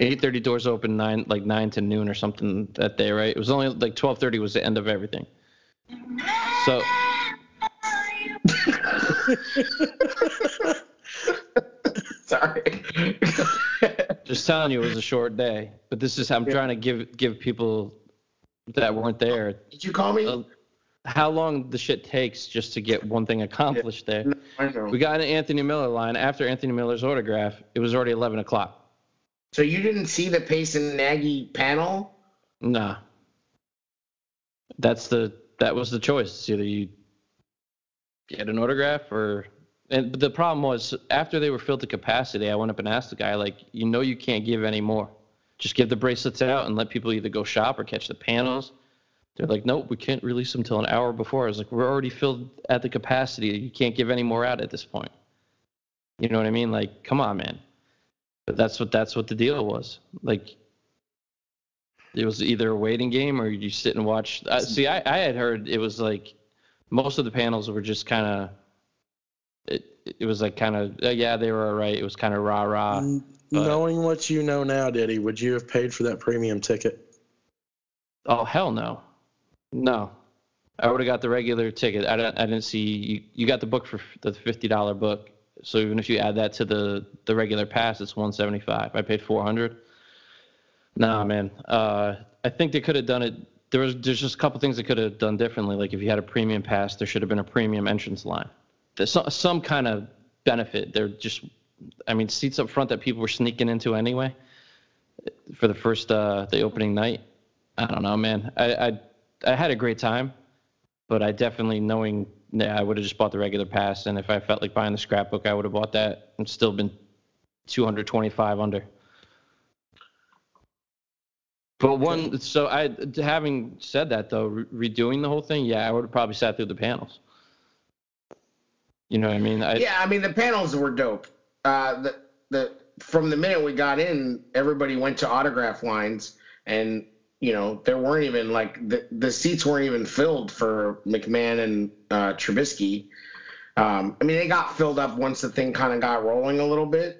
eight thirty doors open nine like nine to noon or something that day, right? It was only like twelve thirty was the end of everything. So Sorry. just telling you, it was a short day. But this is I'm trying to give give people that weren't there Did you call me? uh, how long the shit takes just to get one thing accomplished there. No, I know. We got an Anthony Miller line after Anthony Miller's autograph. It was already eleven o'clock. So you didn't see the Pace and Nagy panel? Nah. That's the that was the choice. It's either you get an autograph or and the problem was after they were filled to capacity, I went up and asked the guy, like, you know you can't give any more. Just give the bracelets out and let people either go shop or catch the panels. They're like, nope, we can't release them till an hour before. I was like, we're already filled at the capacity. You can't give any more out at this point. You know what I mean? Like, come on, man. But that's what that's what the deal was. Like, it was either a waiting game or you sit and watch. Uh, see, I, I had heard it was like most of the panels were just kind of. It it was like kind of uh, yeah they were all right. It was kind of rah rah. But- Knowing what you know now, Diddy, would you have paid for that premium ticket? Oh hell no, no. I would have got the regular ticket. I didn't. I didn't see you. You got the book for the fifty dollar book. So even if you add that to the the regular pass, it's one seventy five. I paid four hundred. Nah, man. Uh, I think they could have done it. There was there's just a couple things they could have done differently. Like if you had a premium pass, there should have been a premium entrance line. There's some some kind of benefit. They're just, I mean, seats up front that people were sneaking into anyway for the first uh, the opening night. I don't know, man. I, I I had a great time, but I definitely knowing yeah, I would have just bought the regular pass, and if I felt like buying the scrapbook, I would have bought that and still been 225 under. But one, so I having said that though, re- redoing the whole thing, yeah, I would have probably sat through the panels. You know what I mean? I, yeah, I mean the panels were dope. Uh, the the from the minute we got in, everybody went to autograph lines, and you know there weren't even like the the seats weren't even filled for McMahon and uh, Trubisky. Um, I mean they got filled up once the thing kind of got rolling a little bit,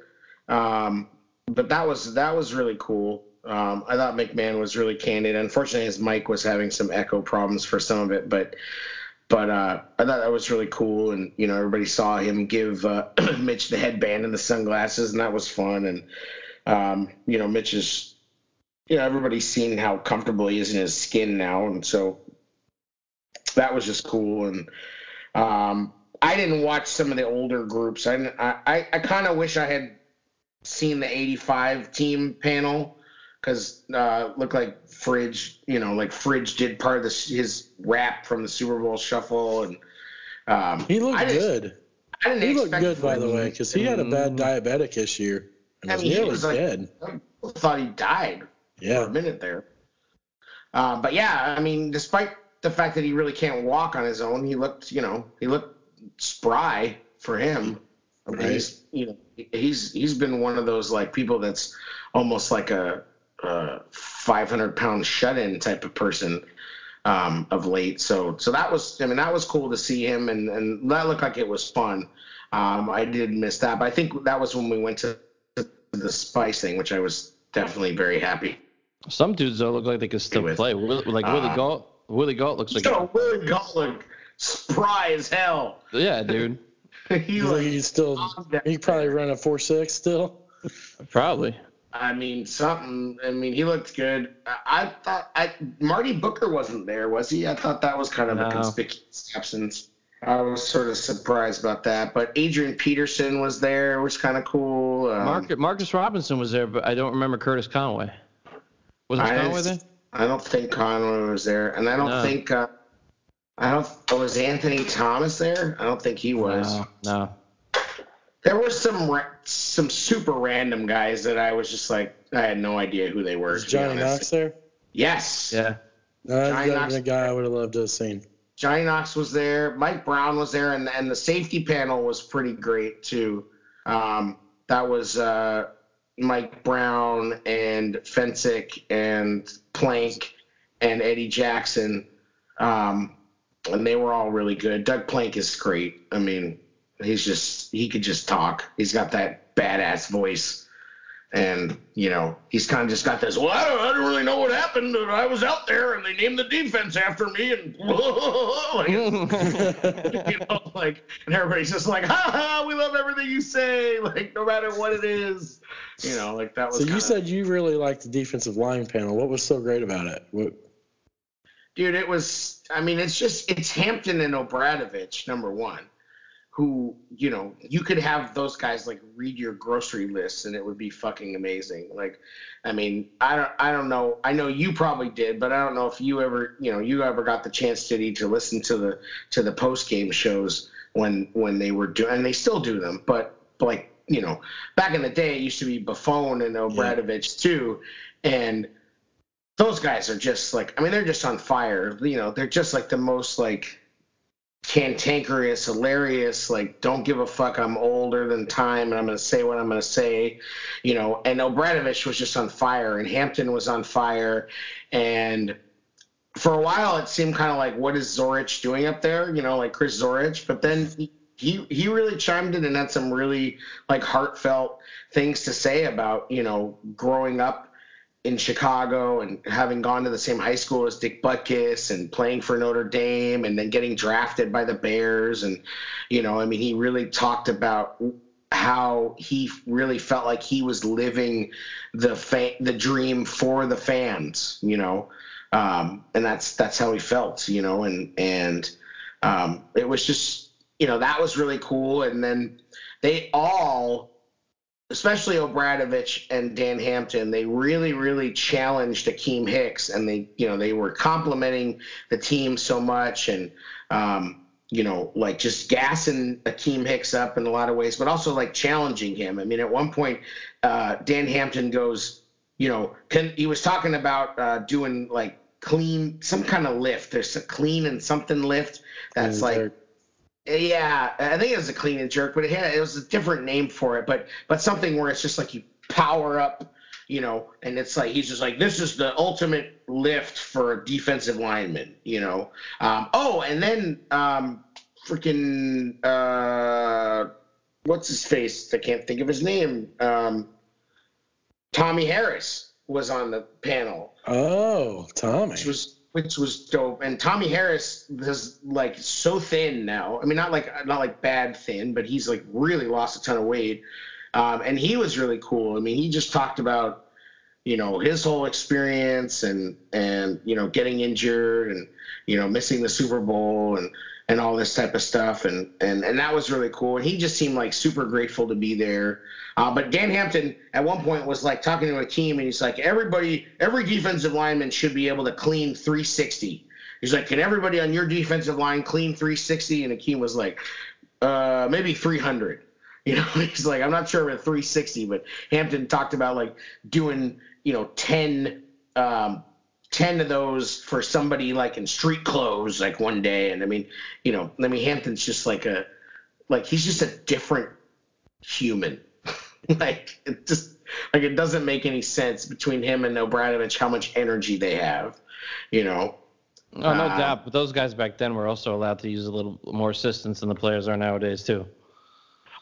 um, but that was that was really cool. Um, I thought McMahon was really candid. Unfortunately, his mic was having some echo problems for some of it, but but uh, I thought that was really cool, and you know everybody saw him give uh, Mitch the headband and the sunglasses, and that was fun. And um, you know Mitch is you know everybody's seen how comfortable he is in his skin now, and so that was just cool. And um, I didn't watch some of the older groups. I I, I kind of wish I had seen the '85 team panel because uh, looked like Fridge, you know, like Fridge did part of this his rap from the Super Bowl Shuffle, and um, he looked I didn't- good. I didn't He looked good, by the way, because he had a bad Mm. diabetic issue and I mean, he was like- dead. I thought he died for a minute there. Uh, but yeah, I mean, despite the fact that he really can't walk on his own, he looked, you know, he looked spry for him. Right. He's, you know, he's he's been one of those like people that's almost like a, a 500 pound shut in type of person um, of late. So so that was, I mean, that was cool to see him, and and that looked like it was fun. Um, I did miss that, but I think that was when we went to the spice thing, which I was definitely very happy. Some dudes though look like they could still with. play. Like Willie Uh, Gault. Willie Gault looks like. So Willie Gault looked spry as hell. Yeah, dude. he you think like, he's still. He probably run a four six still. Probably. I mean, something. I mean, he looked good. I, I thought I Marty Booker wasn't there, was he? I thought that was kind of No. a conspicuous absence. I was sort of surprised about that. But Adrian Peterson was there, which was kind of cool. Um, Mark, Marcus Robinson was there, but I don't remember Curtis Conway. Wasn't I- Conway there? I don't think Conway was there, and I don't No. think. Uh, I don't. Was Anthony Thomas there? I don't think he was. No, no. There were some ra- some super random guys that I was just like I had no idea who they were. Was to Johnny. Knox there? Yes. Yeah. No, that Johnny Knox- been a guy I would have loved to have seen. Johnny Knox was there. Mike Brown was there, and and the safety panel was pretty great too. Um, that was uh, Mike Brown and Fencik and Plank and Eddie Jackson, um, and they were all really good. Doug Plank is great. I mean, he's just he could just talk. He's got that badass voice. And you know he's kind of just got this. Well, I don't, I don't really know what happened. I was out there, and they named the defense after me, and like, you know, like, and everybody's just like, ha ha, we love everything you say, like, no matter what it is, you know, like that was. So you kinda- said you really liked the defensive line panel. What was so great about it? What, dude, it was. I mean, it's just it's Hampton and O'Bradovich, number one, who you know you could have those guys like read your grocery list, and it would be fucking amazing. Like, I mean, I don't, I don't know. I know you probably did, but I don't know if you ever, you know, you ever got the chance to to listen to the to the post game shows when when they were doing, and they still do them, but like you know, back in the day, it used to be Buffone and O'Bradovich too, and those guys are just like I mean they're just on fire. You know, they're just like the most like cantankerous, hilarious, like don't give a fuck. I'm older than time and I'm gonna say what I'm gonna say. You know, and O'Bradovich was just on fire and Hampton was on fire and for a while it seemed kind of like what is Zorich doing up there? You know, like Chris Zorich, but then he he, he really chimed in and had some really like heartfelt things to say about, you know, growing up in Chicago and having gone to the same high school as Dick Butkus and playing for Notre Dame and then getting drafted by the Bears. And, you know, I mean, he really talked about how he really felt like he was living the fa- the dream for the fans, you know. Um, and that's that's how he felt, you know, and and um, it was just, you know, that was really cool. And then they all especially O'Bradovich and Dan Hampton, they really, really challenged Akiem Hicks, and they, you know, they were complimenting the team so much, and um, you know, like just gassing Akiem Hicks up in a lot of ways, but also like challenging him. I mean, at one point, uh, Dan Hampton goes, you know, can, he was talking about uh, doing like clean, some kind of lift. There's a clean and something lift that's And like. Yeah, I think it was a clean and jerk, but it had it was a different name for it. But but something where it's just like you power up, you know, and it's like he's just like this is the ultimate lift for a defensive lineman, you know. Um, oh, and then um, freaking uh, what's his face? I can't think of his name. Um, Tommie Harris was on the panel Oh, Tommie. which was which was dope. And Tommie Harris is like so thin now. I mean, not like not like bad thin, but he's like really lost a ton of weight. Um, and he was really cool. I mean, he just talked about you know his whole experience and and you know getting injured and you know missing the Super Bowl and and all this type of stuff and and and that was really cool. And he just seemed like super grateful to be there. Uh, but dan hampton at one point was like talking to a team and he's like everybody every defensive lineman should be able to clean 360 he's like can everybody on your defensive line clean 360 and Akiem was like uh, maybe 300 you know he's like i'm not sure about 360 but hampton talked about like doing you know 10 um, 10 of those for somebody like in street clothes like one day. And i mean you know i mean hampton's just like a like he's just a different human. Like it just like it doesn't make any sense between him and O'Bradovich how much energy they have you know? Oh no uh, doubt. But those guys back then were also allowed to use a little more assistance than the players are nowadays too.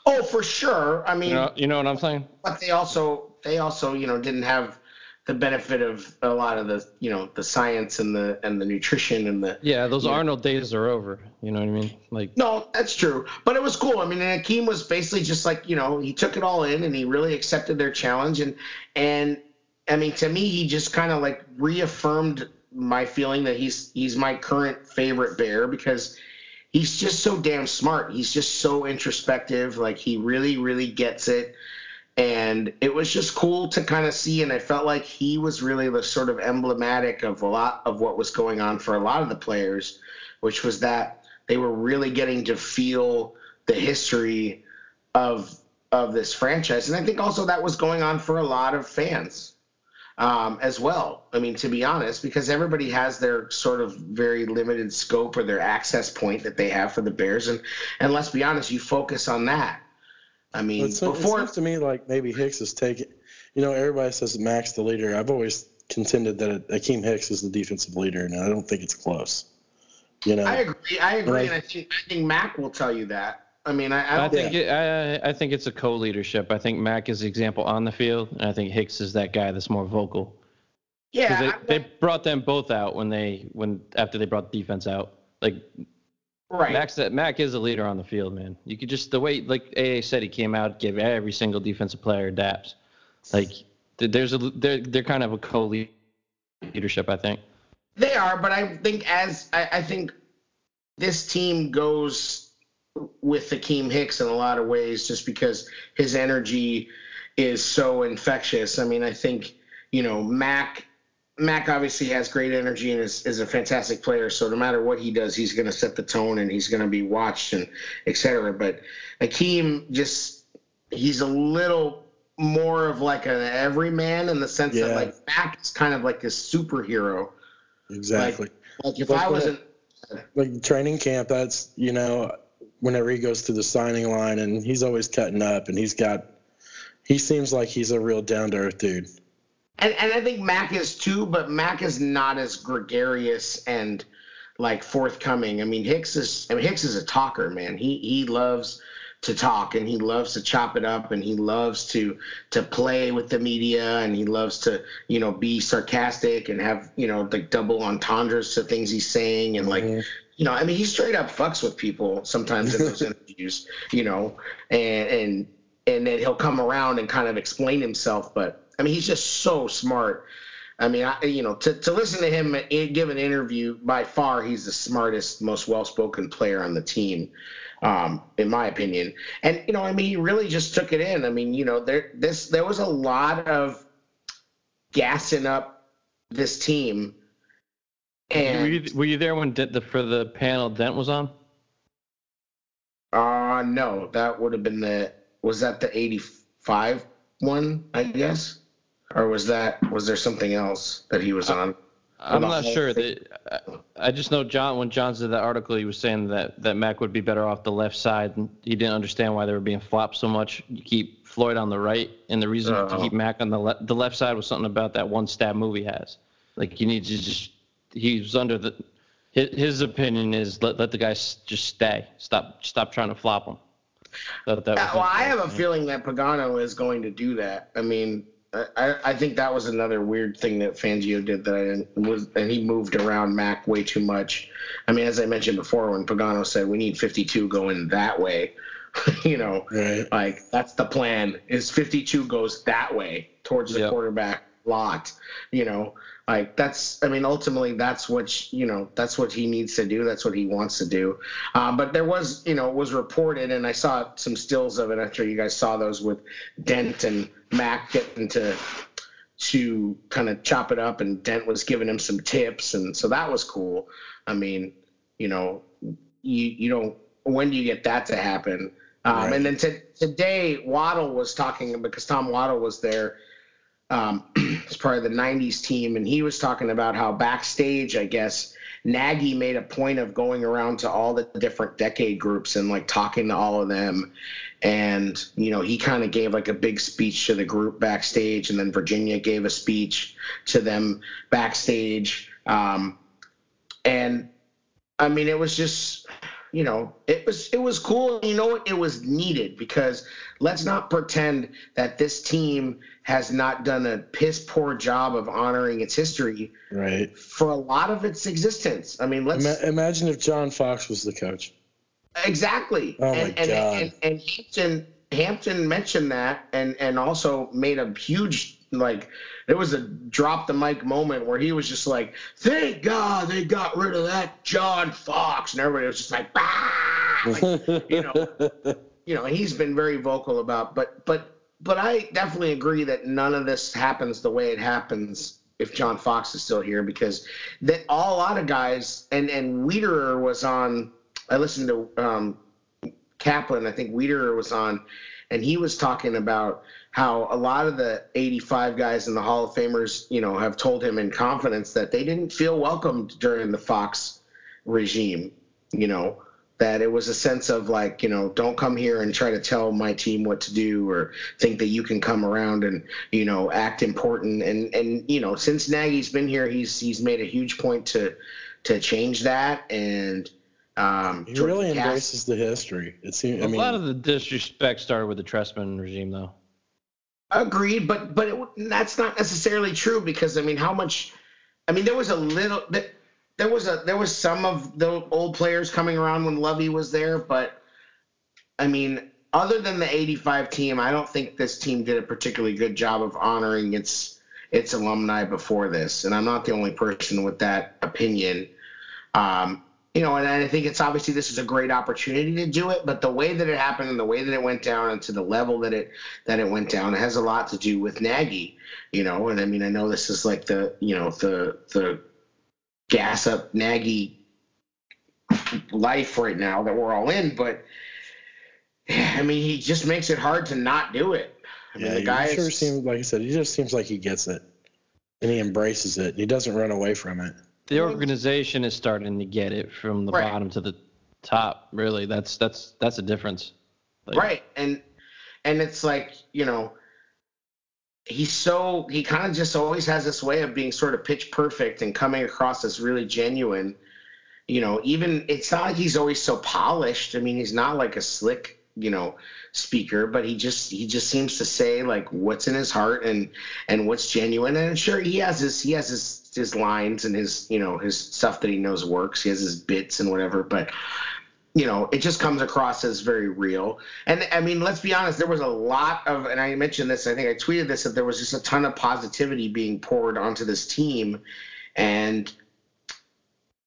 Oh for sure. I mean you know, you know what i'm saying? but they also they also you know didn't have the benefit of a lot of the you know the science and the and the nutrition and the yeah those Arnold know. days are over. You know what I mean? Like no, that's true. But it was cool. I mean, Akiem was basically just like you know he took it all in and he really accepted their challenge and and I mean to me he just kind of like reaffirmed my feeling that he's he's my current favorite bear because he's just so damn smart. He's just so introspective. Like he really really gets it and it was just cool to kind of see and i felt like he was really the sort of emblematic of a lot of what was going on for a lot of the players which was that they were really getting to feel the history of of this franchise. And i think also that was going on for a lot of fans um, as well. I mean to be honest because everybody has their sort of very limited scope or their access point that they have for the bears. And and let's be honest you focus on that I mean, it seems, before it seems to me like maybe Hicks is taking. You know, everybody says Mack's the leader. I've always contended that Akiem Hicks is the defensive leader, and I don't think it's close. You know, I agree. I agree, and I, and I think I think Mack will tell you that. I mean, I, I, I think it, I, I think it's a co-leadership. I think Mack is the example on the field, and I think Hicks is that guy that's more vocal. Yeah, they, they brought them both out when they when after they brought the defense out. Like Right. Max, uh, Mack is a leader on the field, man. You could just the way, like AA said, he came out, gave every single defensive player daps. Like there's a they're they're kind of a co-leadership, I think. They are, but I think as I, I think this team goes with Akiem Hicks in a lot of ways, just because his energy is so infectious. I mean, I think you know Mack Mack obviously has great energy and is, is a fantastic player. So no matter what he does, he's going to set the tone and he's going to be watched and etc. But Akiem just he's a little more of like an everyman in the sense yeah. that like Mack is kind of like a superhero. Exactly. Like, like if like I wasn't like training camp, that's you know whenever he goes through the signing line and he's always cutting up and he's got he seems like he's a real down to earth dude and and I think Mack is too, but Mack is not as gregarious and like forthcoming. I mean, Hicks is I mean Hicks is a talker, man. He he loves to talk and he loves to chop it up and he loves to to play with the media and he loves to you know be sarcastic and have you know like double entendres to things he's saying and like mm-hmm. you know I mean he straight up fucks with people sometimes in those interviews you know and and and then he'll come around and kind of explain himself but I mean, he's just so smart. I mean, I, you know, to, to listen to him give an interview, by far, he's the smartest, most well spoken player on the team, um, in my opinion. And, you know, I mean, he really just took it in. I mean, you know, there, this, there was a lot of gassing up this team. And were you, were you there when the, for the panel Dent was on? Uh, no, that would have been the, was that the 85 one, I guess? Or was that was there something else that he was on? I'm not sure. I just know John when John did that article, he was saying that that Mack would be better off the left side, and he didn't understand why they were being flopped so much. You keep Floyd on the right, and the reason to keep uh-huh. Mack on the left, the left side was something about that one stab move he has. Like you need to just he was under the his, his opinion is let let the guy just stay, stop stop trying to flop him. That, that well, I have a feeling that Pagano is going to do that. I mean, I, I think that was another weird thing that Fangio did that I didn't, was, and he moved around Mack way too much. I mean, as I mentioned before, when Pagano said we need 52 going that way, you know, right. like that's the plan is 52 goes that way towards the yep. quarterback. lot. You know, like that's. I mean, ultimately, that's what you know. That's what he needs to do. That's what he wants to do. Um, but there was, you know, it was reported, and I saw some stills of it. I'm sure you guys saw those with Dent and Mack getting to to kind of chop it up, and Dent was giving him some tips, and so that was cool. I mean, you know, you you don't. When do you get that to happen? Um, right. And then t- today, Waddle was talking because Tom Waddle was there um, as part of the 90s team, and he was talking about how backstage, I guess, Nagy made a point of going around to all the different decade groups and like talking to all of them. And, you know, he kind of gave like a big speech to the group backstage, and then Virginia gave a speech to them backstage. Um, and I mean, it was just you know, it was it was cool. You know? It was needed because let's not pretend that this team has not done a piss poor job of honoring its history. Right. For a lot of its existence. I mean, let's Ima- imagine if John Fox was the coach. Exactly. Oh my and, and, god. And, and Hampton Hampton mentioned that and and also made a huge like there was a drop the mic moment where he was just like, "Thank God they got rid of that John Fox," and everybody was just like, "Bah!" Like, you know, you know, he's been very vocal about, but but but I definitely agree that none of this happens the way it happens if John Fox is still here because that all a lot of guys and and Wiederer was on. I listened to um, Kaplan. I think Wiederer was on, and he was talking about how a lot of the 85 guys in the Hall of Famers, you know, have told him in confidence that they didn't feel welcomed during the Fox regime, you know, that it was a sense of like, you know, don't come here and try to tell my team what to do or think that you can come around and, you know, act important and and you know, since Nagy's been here, he's he's made a huge point to to change that and um, he really embraces the history. It seems. A I mean, a lot of the disrespect started with the Trestman regime, though. Agreed, but but it, that's not necessarily true because I mean, how much? I mean, there was a little. There was a there was some of the old players coming around when Lovie was there, but I mean, other than the '85 team, I don't think this team did a particularly good job of honoring its its alumni before this, and I'm not the only person with that opinion. Um, you know, and I think it's obviously this is a great opportunity to do it, but the way that it happened and the way that it went down and to the level that it that it went down, it has a lot to do with Nagy, you know. And I mean, I know this is like the you know the the gas up Nagy life right now that we're all in, but I mean, he just makes it hard to not do it. I mean, yeah, the guy sure is, seems like I said, he just seems like he gets it, and he embraces it. He doesn't run away from it the organization is starting to get it from the right. bottom to the top. Really, that's that's that's a difference. Like, right, and and it's like you know, he's so he kind of just always has this way of being sort of pitch perfect and coming across as really genuine. You know, even it's not like he's always so polished. I mean, he's not like a slick you know speaker but he just he just seems to say like what's in his heart and and what's genuine and sure he has his he has his his lines and his you know his stuff that he knows works he has his bits and whatever but you know it just comes across as very real and i mean let's be honest there was a lot of and i mentioned this i think i tweeted this that there was just a ton of positivity being poured onto this team and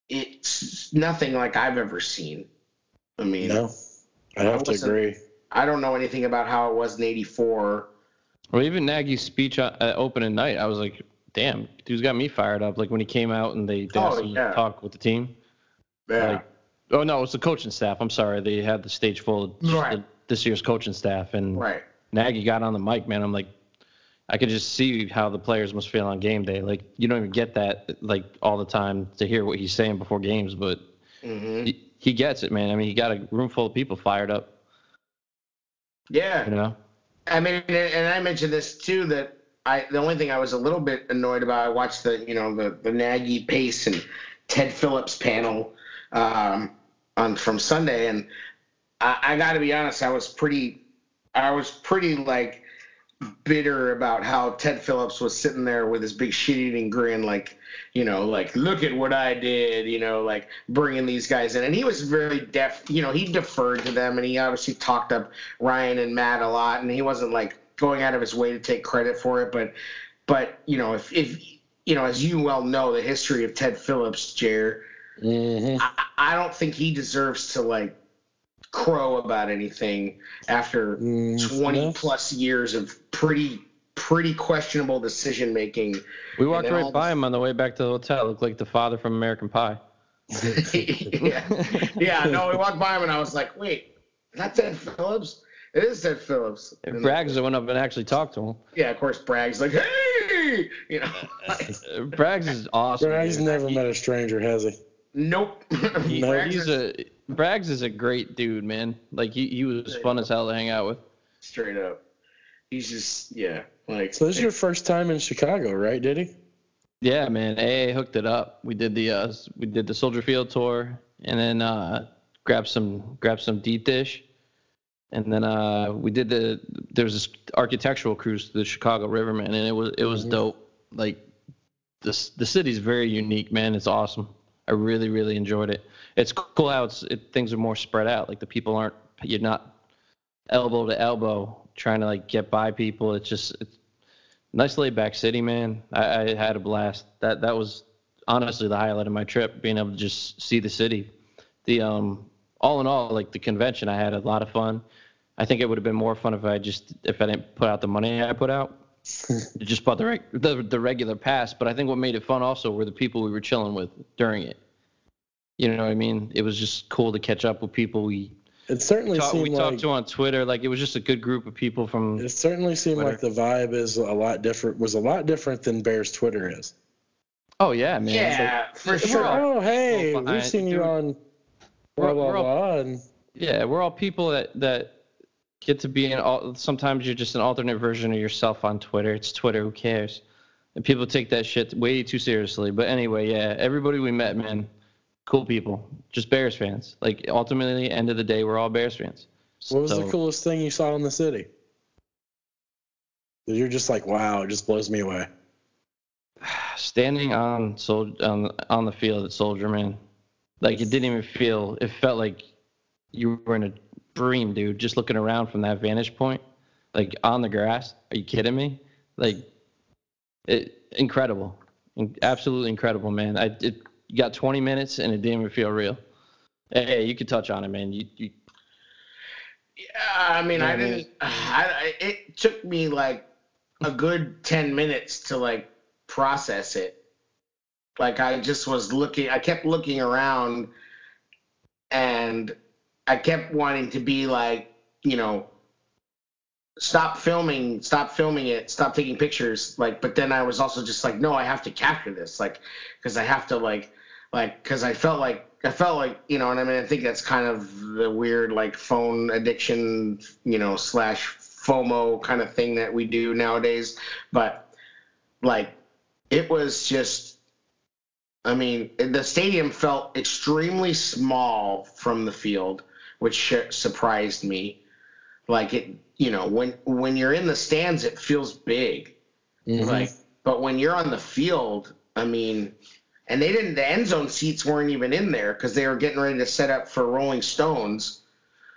it's nothing like i've ever seen i mean no I have I to agree. I don't know anything about how it was in '84. Well, even Nagy's speech uh, at opening night, I was like, "Damn, dude's got me fired up." Like when he came out and they, they oh, yeah. talk with the team. Yeah. Like, oh no, it was the coaching staff. I'm sorry, they had the stage full of right. the, this year's coaching staff, and right. Nagy got on the mic, man. I'm like, I could just see how the players must feel on game day. Like you don't even get that like all the time to hear what he's saying before games, but mm-hmm. he, he gets it, man. I mean, he got a room full of people fired up. Yeah. You know. I mean, and I mentioned this too that I the only thing I was a little bit annoyed about I watched the you know the the Nagy Pace and Ted Phillips panel um, on from Sunday, and I, I got to be honest, I was pretty I was pretty like bitter about how Ted Phillips was sitting there with his big shit eating grin, like, you know, like, look at what I did, you know, like bringing these guys in. And he was very deaf, you know, he deferred to them and he obviously talked up Ryan and Matt a lot. And he wasn't like going out of his way to take credit for it. But but you know, if if you know, as you well know, the history of Ted Phillips, Jer, hmm I, I don't think he deserves to like crow about anything after Mm, 20 plus years of pretty pretty questionable decision making. We walked right by the- him on the way back to the hotel. Looked like the father from American Pie. yeah. yeah, no, we walked by him and I was like, wait, that's Ed Phillips? It is Ed Phillips. And And Braggs went up and actually talked to him. yeah, of course, Bragg's like, hey, you know, like, Braggs is awesome. Braggs dude. never He- met a stranger, has he? Nope. he- No, Braggs he's is a Braggs is a great dude, man. Like he, he was fun as hell to hang out with. straight up. He's just yeah, like So this is your first time in Chicago, right, Diddy? Yeah, man. AA hooked it up. We did the uh, we did the Soldier Field tour, and then uh, grabbed some grabbed some deep dish, and then uh, we did the there was this architectural cruise to the Chicago River, man, and it was it was Mhm. dope. Like this the city's very unique, man. It's awesome. I really really enjoyed it. It's cool how it's it, things are more spread out. Like the people aren't you're not elbow to elbow trying to like get by people. It's just it's nice laid back city, man. I, I had a blast. That that was honestly the highlight of my trip, being able to just see the city. The um all in all, like the convention, I had a lot of fun. I think it would have been more fun if I just if I didn't put out the money I put out. Just bought the, reg- the the regular pass, but I think what made it fun also were the people we were chilling with during it. You know what I mean? It was just cool to catch up with people we It certainly talk, we seemed talked to on Twitter. Like it was just a good group of people from it certainly seemed like the vibe is a lot different. Was a lot different than Bear's Twitter is. Oh yeah, man. yeah, for sure. all- Oh, hey, we've seen you on blah We're- blah we're all- blah. And Yeah, we're all people that that get to be an. al- Sometimes you're just an alternate version of yourself on Twitter. It's Twitter. Who cares? And people take that shit way too seriously. But anyway, yeah, everybody we met, man, cool people. Just Bears fans. Like ultimately, end of the day, we're all Bears fans. what was So, the coolest thing you saw in the city? You're just like, wow, it just blows me away. Standing on sol- on on the field at Soldier Man, like it didn't even feel. It felt like you were in a dream, dude. Just looking around from that vantage point, like on the grass. Are you kidding me? Like, it incredible, In- absolutely incredible, man. I it you got 20 minutes and it didn't even feel real. Hey, you could touch on it, man. You, you Yeah, I mean, Yeah, I I didn't. I, I, it took me like a good ten minutes to like process it. Like I just was looking. I kept looking around, and I kept wanting to be like, you know, stop filming, stop filming it, stop taking pictures. Like, but then I was also just like, no, I have to capture this, like, because I have to like, like, because I felt like I felt like you know, and I mean, I think that's kind of the weird like phone addiction, you know, slash FOMO kind of thing that we do nowadays. But like, it was just. I mean, the stadium felt extremely small from the field, which sh- surprised me. Like it, you know, when when you're in the stands, it feels big. Mhm. Like, but when you're on the field, I mean, and they didn't. The end zone seats weren't even in there because they were getting ready to set up for Rolling Stones.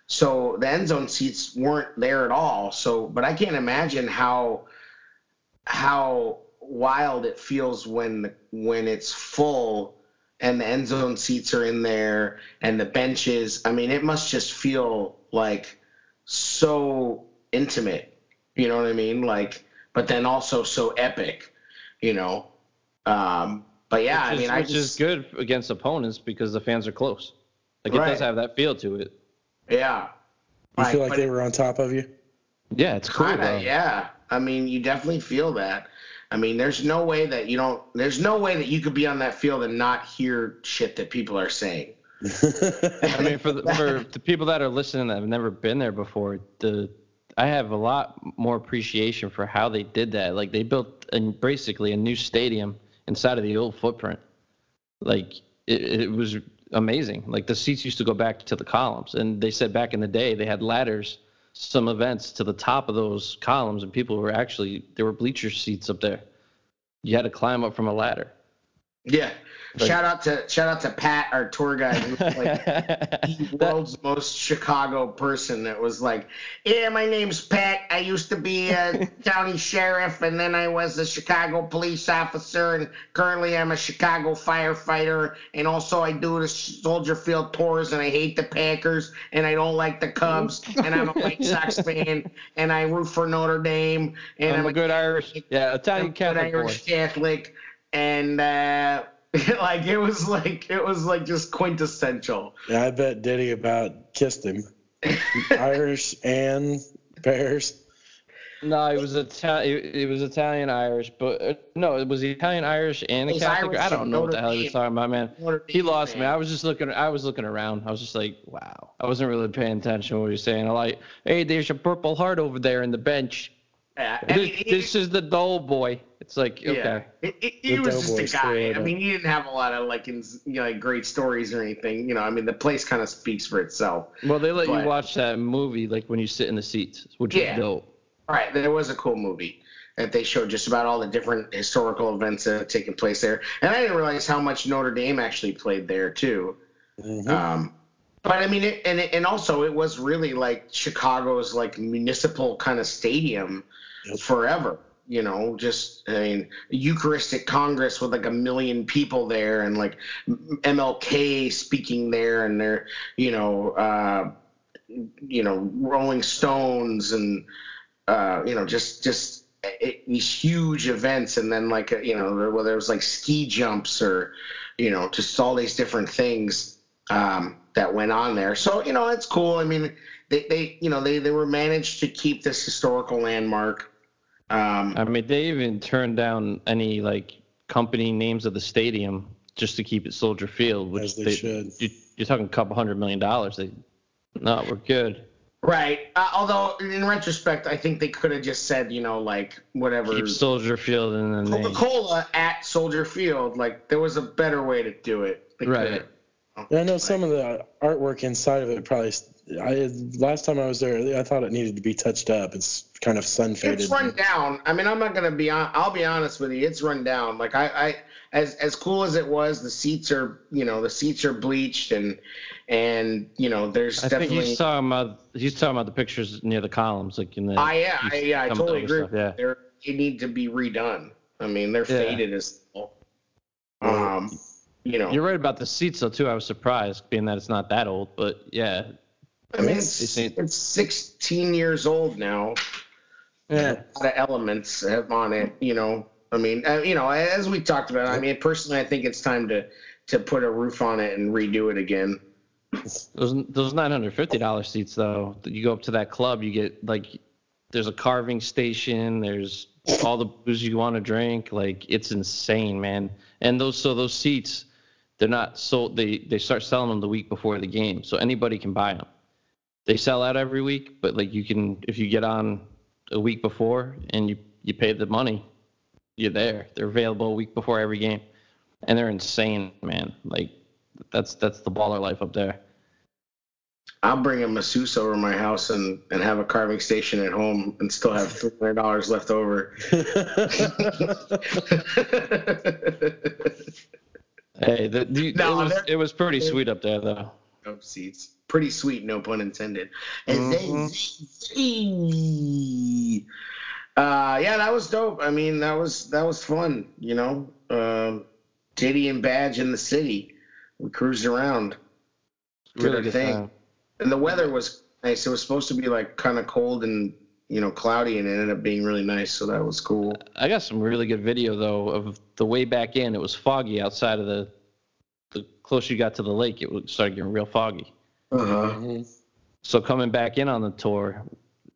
So the end zone seats weren't there at all. So, but I can't imagine how how wild it feels when when it's full and the end zone seats are in there and the benches. I mean, it must just feel like so intimate. You know what I mean? Like, but then also so epic. You know. Um, but yeah, which I mean, is, I just, is good against opponents because the fans are close. Like it Right. does have that feel to it. yeah. You feel like they were on top of you? Yeah, it's cool. Kinda, yeah. I mean, you definitely feel that. I mean, there's no way that you don't. There's no way that you could be on that field and not hear shit that people are saying. I mean, for the, for the people that are listening that have never been there before, the I have a lot more appreciation for how they did that. Like they built a, basically a new stadium inside of the old footprint. Like it, it was amazing. Like the seats used to go back to the columns, and they said back in the day they had ladders, some events to the top of those columns, and people were actually there were bleacher seats up there. You had to climb up from a ladder. Yeah. Shout out to shout out to Pat, our tour guide, who's like the world's most Chicago person. That was like, yeah, my name's Pat. I used to be a county sheriff, and then I was a Chicago police officer, and currently I'm a Chicago firefighter, and also I do the Soldier Field tours, and I hate the Packers, and I don't like the Cubs, and I'm a White Sox fan, and I root for Notre Dame, and I'm, I'm, a good Irish, yeah, Italian Catholic. Irish Catholic, and uh, like it was like it was like just quintessential. Yeah, I bet Diddy about kissed him. Irish and Bears. No, it was Italian. It, it was Italian Irish, but uh, no, it was Italian Irish and a Catholic. Irish I don't know what the hell he Dame. was talking about, man. He Dame lost me. I was just looking. I was looking around. I was just like, wow. I wasn't really paying attention to what he was saying. I like, hey, there's a purple heart over there in the bench. Yeah, I mean, This, he- this is the doll boy. It's like, yeah. okay. He- he- he was just a guy. I mean, he didn't have a lot of like, ins, you know, like great stories or anything. You know, I mean, the place kind of speaks for itself. Well, they let But- you watch that movie like when you sit in the seats, which Yeah. is dope. All right, there was a cool movie that they showed just about all the different historical events that had taken place there, and I didn't realize how much Notre Dame actually played there too. Mhm. Um, but I mean, it, and and also it was really like Chicago's like municipal kind of stadium Yep. Forever. You know, just I mean, Eucharistic Congress with like a million people there, and like MLK speaking there, and they're you know, uh, you know, Rolling Stones, and uh, you know, just just it, these huge events, and then like you know, whether it was like ski jumps or you know, just all these different things um, that went on there. So you know, it's cool. I mean, they, they you know they they were managed to keep this historical landmark. Um, I mean, they even turned down any like company names of the stadium just to keep it Soldier Field, which As they should. You, you're talking a couple hundred million dollars. They, no, we're good. right. Uh, although in retrospect, I think they could have just said you know like whatever. Keep Soldier Field in the name. Coca-Cola at Soldier Field, like there was a better way to do it. They Right. could've- Yeah, I know some of the artwork inside of it probably. I last time I was there, I thought it needed to be touched up. It's kind of sun faded. It's run down. I mean, I'm not gonna be on. I'll be honest with you. It's run down. Like I, I, as as cool as it was, the seats are, you know, the seats are bleached and and you know, there's I think definitely. he's talking about he's talking about the pictures near the columns, like in the. I yeah, I, yeah, I totally agree. stuff, yeah. They're they need to be redone. I mean, they're Yeah. faded as. Um, you know, You're right about the seats though too. I was surprised, being that it's not that old, but yeah, I mean, it's, They it's 16 years old now. Yeah. a lot of elements have on it. You know, I mean, uh, you know, as we talked about, I mean, personally, I think it's time to to put a roof on it and redo it again. Those those nine hundred fifty dollars seats though, you go up to that club, you get like, there's a carving station, there's all the booze you want to drink, like it's insane, man. And those so those seats, they're not sold. They they start selling them the week before the game, so anybody can buy them. They sell out every week, but like you can if you get on a week before and you you pay the money, you're there. They're available a week before every game, and they're insane, man. Like that's that's the baller life up there. I'll bring a masseuse over my house and, and have a carving station at home and still have three hundred dollars left over. Hey, the, the, No, it, was, it was pretty sweet up there, though. no seats. Pretty sweet, no pun intended. And Mhm. they- uh, yeah, that was dope. I mean, that was that was fun. You know, um, Diddy and Badge in the city. We cruised around. Did Really our good thing. time. And the weather was nice. It was supposed to be like kind of cold and you know cloudy, and it ended up being really nice. So that was cool. I got some really good video though of the way back in. It was foggy outside of the. The closer you got to the lake, it started getting real foggy. Uh-huh. Mhm. So coming back in on the tour,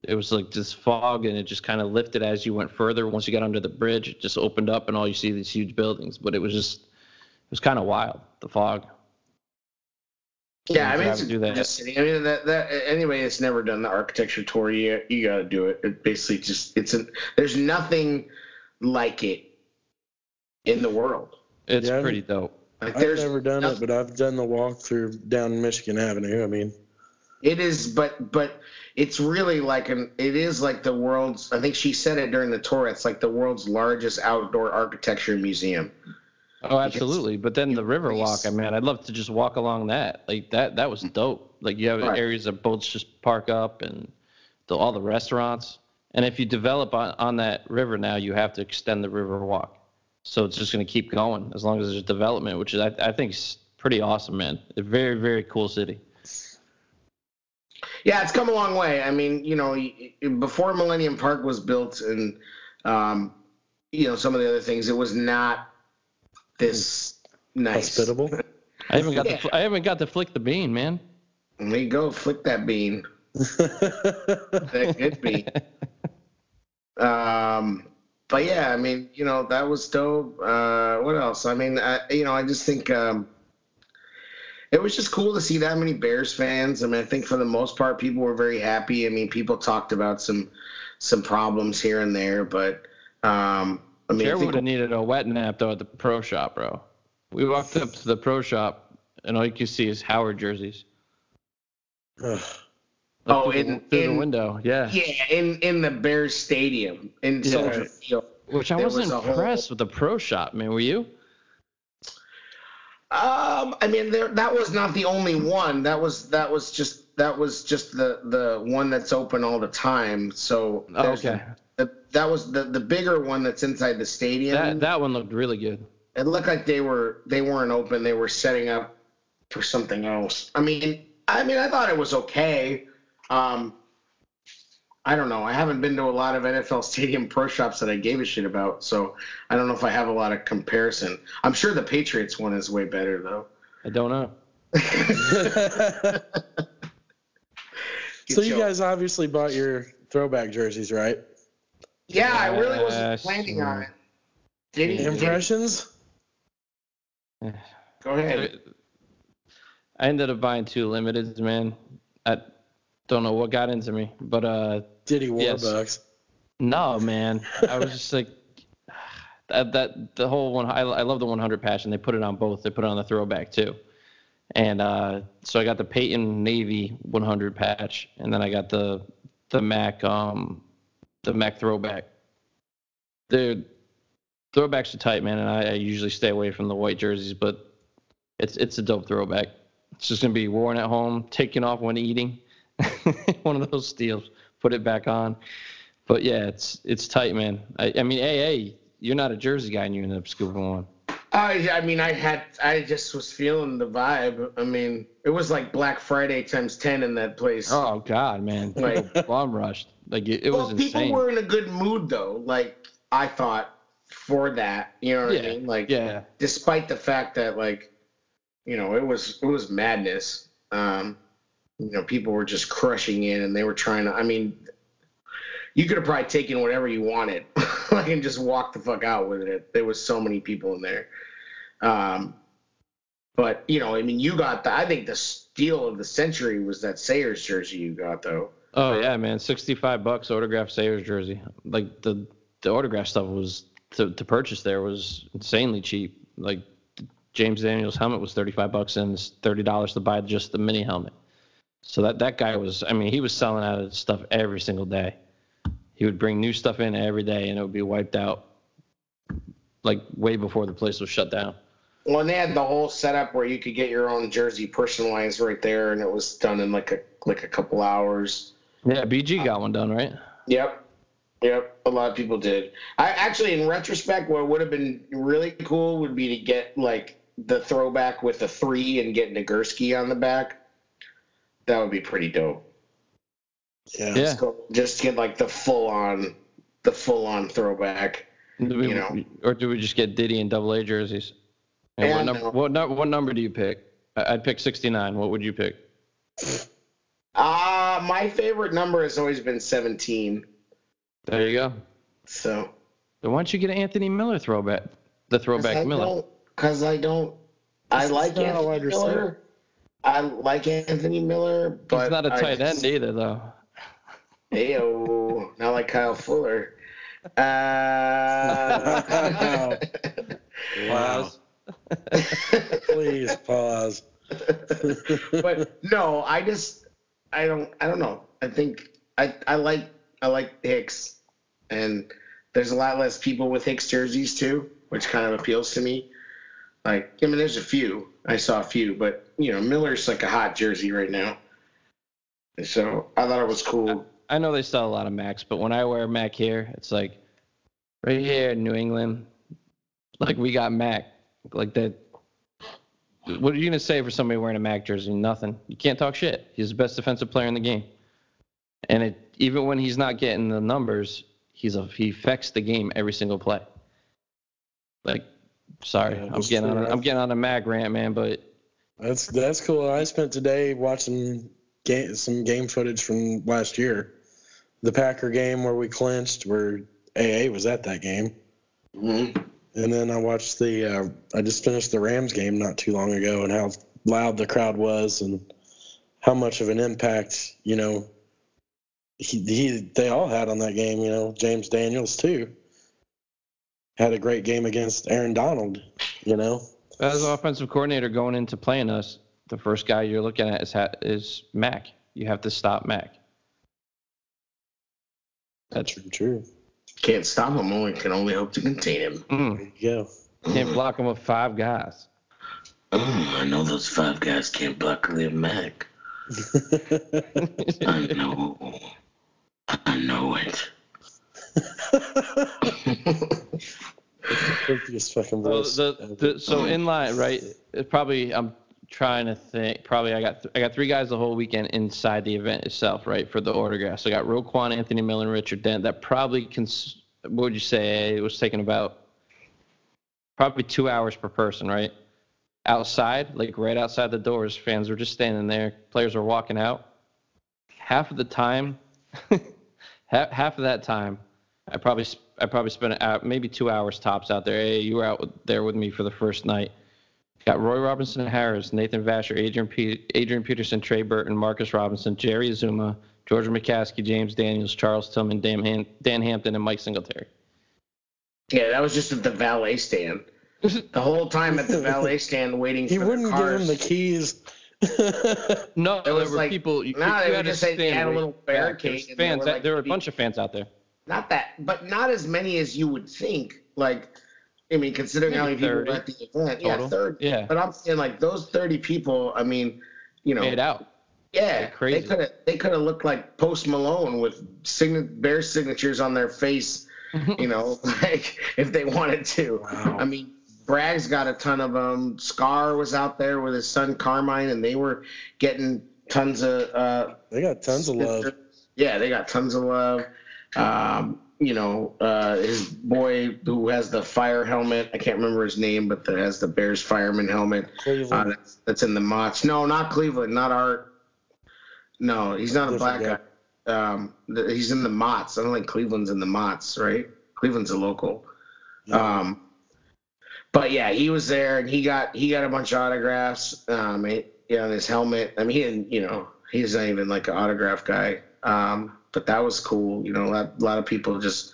it was like this fog, and it just kind of lifted as you went further. Once you got under the bridge, it just opened up, and all you see these huge buildings. But it was just, it was kind of wild. The fog. Yeah, I mean, Have it's do that. gorgeous city. I mean, that that anyway, it's never done the architecture tour. You you got to do it. It basically just it's an there's nothing like it in the world. It's Yeah. pretty dope. Like I've there's never done it, but I've done the walk through down Michigan Avenue. I mean, It is, but but it's really like an. It is like the world's. I think she said it during the tour. It's like the world's largest outdoor architecture museum. Oh, absolutely. But then the river walk, I mean, I'd love to just walk along that. Like that, that was dope. Like you have Right. areas that boats just park up and the, all the restaurants. And if you develop on, on that river now, you have to extend the river walk. So it's just going to keep going as long as there's development, which is, I, I think, is pretty awesome, man. A very, very cool city. Yeah, it's come a long way. I mean, you know, y- y- before Millennium Park was built, and um, you know some of the other things, it was not this nice. Hospitable. I haven't got Yeah. to, I haven't got to flick the bean, man. There you go, flick that bean. That could be. Um, but yeah, I mean, you know, that was dope. Uh, what else? I mean, I, you know, I just think um, it was just cool to see that many Bears fans. I mean, I think for the most part, people were very happy. I mean, people talked about some some problems here and there, but um, I mean, I Jared think would have needed a wet nap though at the pro shop, bro. We walked up to the pro shop, and all you could see is Howard jerseys. Oh, through, the, in- through in- the window, yeah. yeah, in in the Bears stadium in Yeah. Soldier Field. Which I there was wasn't whole- impressed with the pro shop, man. Were you? Um, I mean, there that was not the only one. That was that was just that was just the the one that's open all the time. So Oh, okay. the, that was the the bigger one that's inside the stadium. That that one looked really good. it looked like they were they weren't open. They were setting up for something else. I mean, I mean, I thought it was okay. Um, I don't know. I haven't been to a lot of NFL stadium pro shops that I gave a shit about, so I don't know if I have a lot of comparison. I'm sure the Patriots one is way better though. I don't know. so you guys obviously bought your throwback jerseys, right? Yeah, I really wasn't planning on it. Did he? did he- Impressions? Go ahead. I ended up buying two limiteds, man. I don't know what got into me, but uh, Diddy Yes. Warbucks. no, man. I was just like that. That the whole one. I, I love the 100 patch, and they put it on both. They put it on the throwback too. And uh, so I got the Payton Navy 100 patch, and then I got the the Mack um the Mack throwback. Dude, throwbacks are tight, man, and I, I usually stay away from the white jerseys, but it's it's a dope throwback. It's just gonna be worn at home, taken off when eating. One of those steals. Put it back on. But yeah, it's it's tight, man. I, I mean, AA, you're not a jersey guy, and you ended up scooping one. I, I mean, I had, I just was feeling the vibe. I mean, it was like Black Friday times ten in that place. Oh God, man, Like- bomb rushed. Like it, it well, was people were in a good mood though. Like I thought for that, you know what yeah, I mean? Like, yeah, despite the fact that like, you know, it was it was madness. Um, you know, people were just crushing in, and they were trying to. I mean, you could have probably taken whatever you wanted, like, and just walked the fuck out with it. There was so many people in there. Um, but you know, I mean, you got the. I think the steal of the century was that Sayers jersey you got though. Oh yeah, man, sixty-five bucks autographed Sayers jersey. Like the the autograph stuff was to, to purchase there was insanely cheap. Like James Daniels helmet was thirty-five bucks and it's thirty dollars to buy just the mini helmet. So that that guy was, I mean, he was selling out of stuff every single day. He would bring new stuff in every day, and it would be wiped out, like way before the place was shut down. Well, and they had the whole setup where you could get your own jersey personalized right there, and it was done in like a like a couple hours. Yeah, BG got one done, right? Yep. Yep. A lot of people did. I actually, in retrospect, what would have been really cool would be to get like the throwback with the three and get Nagurski on the back. That would be pretty dope. Yeah. Yeah. Just, just get like the full on, the full on throwback. Do we- You know. or do we just get Diddy and Double A jerseys? And Yeah, what, number, know. what, nu- what number do you pick? I- I'd pick 69. What would you pick? Uh, my favorite number has always been 17. There you go. So Then why don't you get an Anthony Miller throwback? The throwback Miller. Because I don't. I He's like Anthony wide receiver. Miller. I like Anthony Miller, but He's not a tight just- end either, though. Ayo, not like Kyle Fuller. Uh, Wow. Please pause. but no, I just I don't I don't know. I think I I like I like Hicks, and there's a lot less people with Hicks jerseys too, which kind of appeals to me. Like, I mean, there's a few. I saw a few, but you know, Miller's like a hot jersey right now. So I thought it was cool. I know they sell a lot of Macks, but when I wear Mack here, it's like right here in New England, like we got Mack. Like that. What are you gonna say for somebody wearing a Mack jersey? Nothing. You can't talk shit. He's the best defensive player in the game, and it even when he's not getting the numbers, he's a he affects the game every single play. Like, sorry, Yeah, I'm that's getting on a, I'm getting on a Mack rant, man, but That's that's cool. I spent today watching game, some game footage from last year, the Packer game where we clinched, where AA was at that game, Mhm. and then I watched the. Uh, I just finished the Rams game not too long ago, and how loud the crowd was, and how much of an impact you know. He, he they all had on that game. You know, James Daniels too. Had a great game against Aaron Donald. You know. As offensive coordinator going into playing us, the first guy you're looking at is is Mack. You have to stop Mack. That's True, true. Can't stop him. Only can only hope to contain him. mm, There you go. can't block him with five guys. Oh, I know those five guys can't block Khalil Mack. I know. I know it. Filthiest fucking So, voice. the, the, so in line, right? It probably I'm trying to think. Probably I got th- I got three guys the whole weekend inside the event itself, right? For the autographs, I got Roquan, Anthony Miller, and Richard Dent. That probably cons- what would you say? It was taking about probably two hours per person, right? Outside, like right outside the doors, fans were just standing there. Players were walking out. Half of the time, half, half of that time, I probably I probably spent an hour, uh, maybe two hours tops out there. Hey, you were out with, there with me for the first night. Got Roy Robertson-Harris, Nathan Vasher, Adrian Pe- Adrian Peterson, Trey Burton, Marcus Robinson, Jerry Azumah, Georgia McCaskey, James Daniels, Charles Tillman, Dan, Han- Dan Hampton, and Mike Singletary. Yeah, that was just at the valet stand. The whole time at the valet stand waiting for cars. he wouldn't give him the keys. No, It there was were like- people. You, nah, you they had would just say they had a little back. barricade There's there Fans, were, like, there were a bunch of fans out there. Not that, but not as many as you would think. Like, I mean, considering how many Maybe people were at the event, yeah, third. Yeah, But I'm saying like those thirty people. I mean, you know, made out. yeah, crazy. they could have they could have looked like Post Malone with sign- bear signatures on their face. You know, like if they wanted to. Wow. I mean, Bragg's got a ton of them. Scar was out there with his son Carmine, and they were getting tons of. Uh, They got tons of love. yeah, they got tons of love. Um, you know, uh, his boy who has the fire helmet. I can't remember his name, but that has the Bears fireman helmet. Uh, that's, that's in the Mott's. No, not Cleveland. Not Art. No, he's not a black guy. Um, the, he's in the Mott's. I don't think Cleveland's in the Mott's, right? Cleveland's a local. Um, but yeah, he was there and he got he got a bunch of autographs. Um, he, yeah, on his helmet. I mean, he didn't, you know, he's not even like an autograph guy. Um, but that was cool. You know, a lot, a lot of people just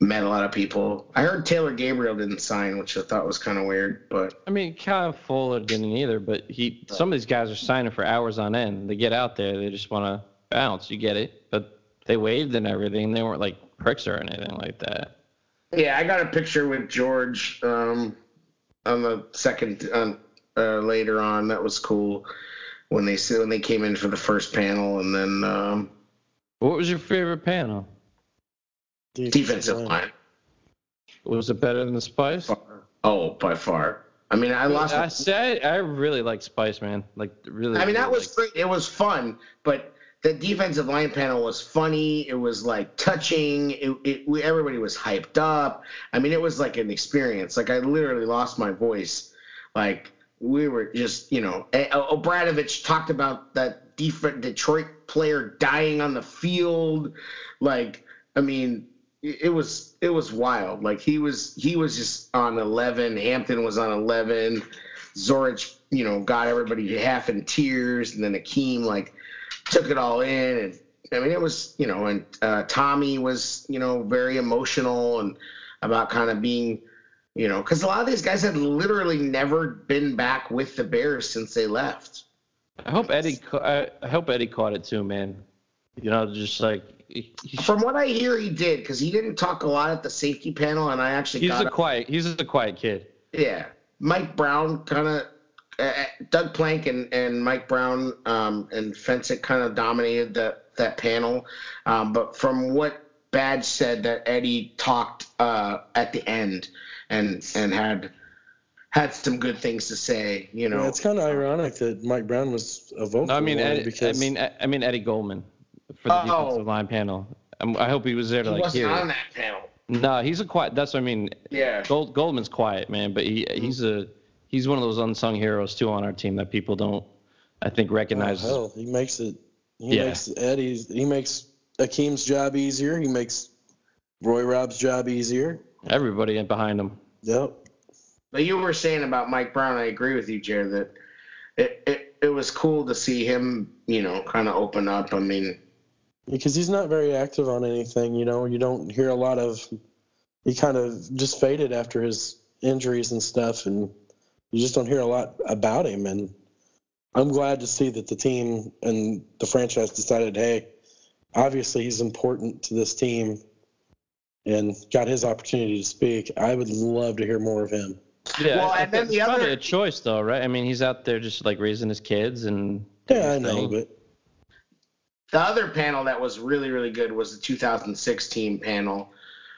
met a lot of people. I heard Taylor Gabriel didn't sign, which I thought was kind of weird. But I mean, Kyle Fuller didn't either, but he. Some of these guys are signing for hours on end. They get out there, they just want to bounce. You get it, but they waved and everything. They weren't like pricks or anything like that. yeah, I got a picture with George um, on the second um, uh, later on. That was cool when they when they came in for the first panel, and then um, What was your favorite panel? defensive line. Was it better than the Spice? Oh, by far. I mean, I lost. I said I really like Spice, man. Like really. I mean, that was great. It was fun, but the defensive line panel was funny. It was like touching. It, it everybody was hyped up. I mean, it was like an experience. Like I literally lost my voice. Like we were just, you know, eh, O'Bradovich talked about that def- Detroit player dying on the field. Like, I mean, it it was it was wild. Like he was he was just on eleven. Hampton was on eleven. Zorich, you know, got everybody half in tears, and then Akiem like took it all in, and I mean it was you know, and uh, Tommie was you know very emotional and about kind of being you know because a lot of these guys had literally never been back with the Bears since they left. I hope Eddie. I, hope Eddie caught it too, man. You know, just like From what I hear, he did because he didn't talk a lot at the safety panel, and I actually he's a quiet. He's a quiet kid. Yeah, Mike Brown kind of. Uh, Doug Plank and, and Mike Brown um, and Fencik kind of dominated that that panel, um, but from what Badge said, that Eddie talked uh, at the end and and had had some good things to say. You know, Yeah, it's kind of ironic that Mike Brown was a vocal. No, I mean, one Ed, I mean, I mean Eddie Goldman for the Oh. defensive line panel. Um, I hope he was there to he like wasn't hear. on it. that panel. No, he's a quiet. That's what I mean. Yeah. Gold, Goldman's quiet, man, but he he's a he's one of those unsung heroes too on our team that people don't, I think, recognize. oh, recognize. hell, he makes it. He Yeah. makes Eddie's. He makes Akiem's job easier. He makes Roy Robb's job easier. Everybody in behind him. Yep. You were saying about Mike Brown, I agree with you, Jared, that it, it, it was cool to see him, you know, kind of open up. I mean, because he's not very active on anything. You know, you don't hear a lot of. He kind of just faded after his injuries and stuff, and you just don't hear a lot about him. And I'm glad to see that the team and the franchise decided, hey, obviously he's important to this team, and got his opportunity to speak. I would love to hear more of him. Yeah, Well, I- and then it's the probably other- a choice though, right? I mean, he's out there just like raising his kids and. Yeah, I know, but the other panel that was really, really good was the 2016 panel.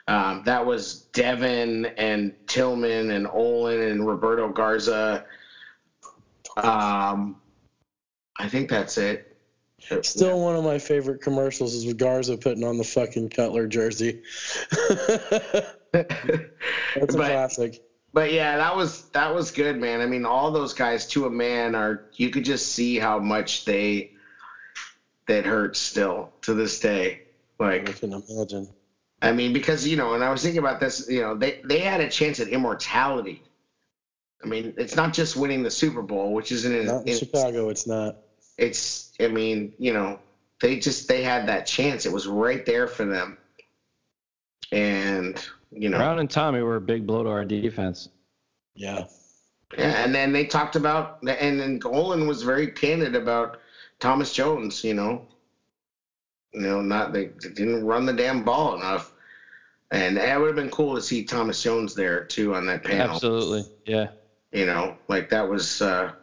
Um, that was Devin and Tillman and Olin and Roberto Garza. Um, I think that's it. Still, one of my favorite commercials is Garza putting on the fucking Cutler jersey. That's a But- classic. But yeah, that was that was good, man. I mean, all those guys to a man are you could just see how much they that hurts still to this day. Like I can imagine. I mean, because you know, and I was thinking about this, you know, they they had a chance at immortality. I mean, it's not just winning the Super Bowl, which isn't in, in in- Chicago, it's not. it's I mean, you know, they just they had that chance. It was right there for them. And you know, Brown and Tommie were a big blow to our defense. Yeah. Yeah, and then they talked about, and then Olin was very candid about Thomas Jones. You know, you know, not they didn't run the damn ball enough, and it would have been cool to see Thomas Jones there too on that panel. Absolutely, yeah. You know, like that was uh,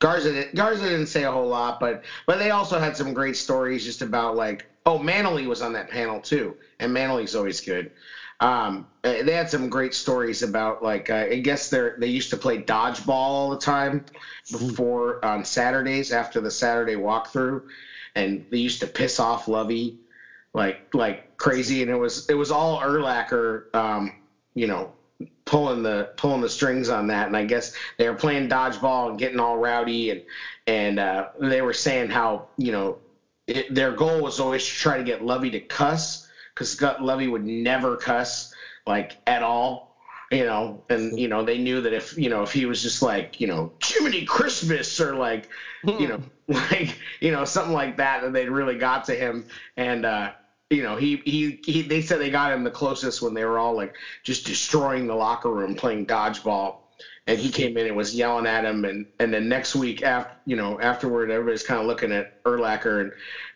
Garza. Garza didn't say a whole lot, but but they also had some great stories just about like, oh, Manley was on that panel too, and Manley's always good. Um, uh, they had some great stories about like uh, I guess they they used to play dodgeball all the time before on Saturdays after the Saturday walkthrough, and they used to piss off Lovie like like crazy, and it was it was all Urlacher, um, you know, pulling the pulling the strings on that, and I guess they were playing dodgeball and getting all rowdy, and and uh, they were saying how you know it, their goal was always to try to get Lovie to cuss because Scott Levy would never cuss like at all. You know, and you know they knew that if you know if he was just like you know Jiminy Christmas or like you know like you know something like that that they'd really got to him. And uh you know he, he he they said they got him the closest when they were all like just destroying the locker room playing dodgeball. And he came in and was yelling at him. And and then next week after you know afterward everybody's kind of looking at Urlacher and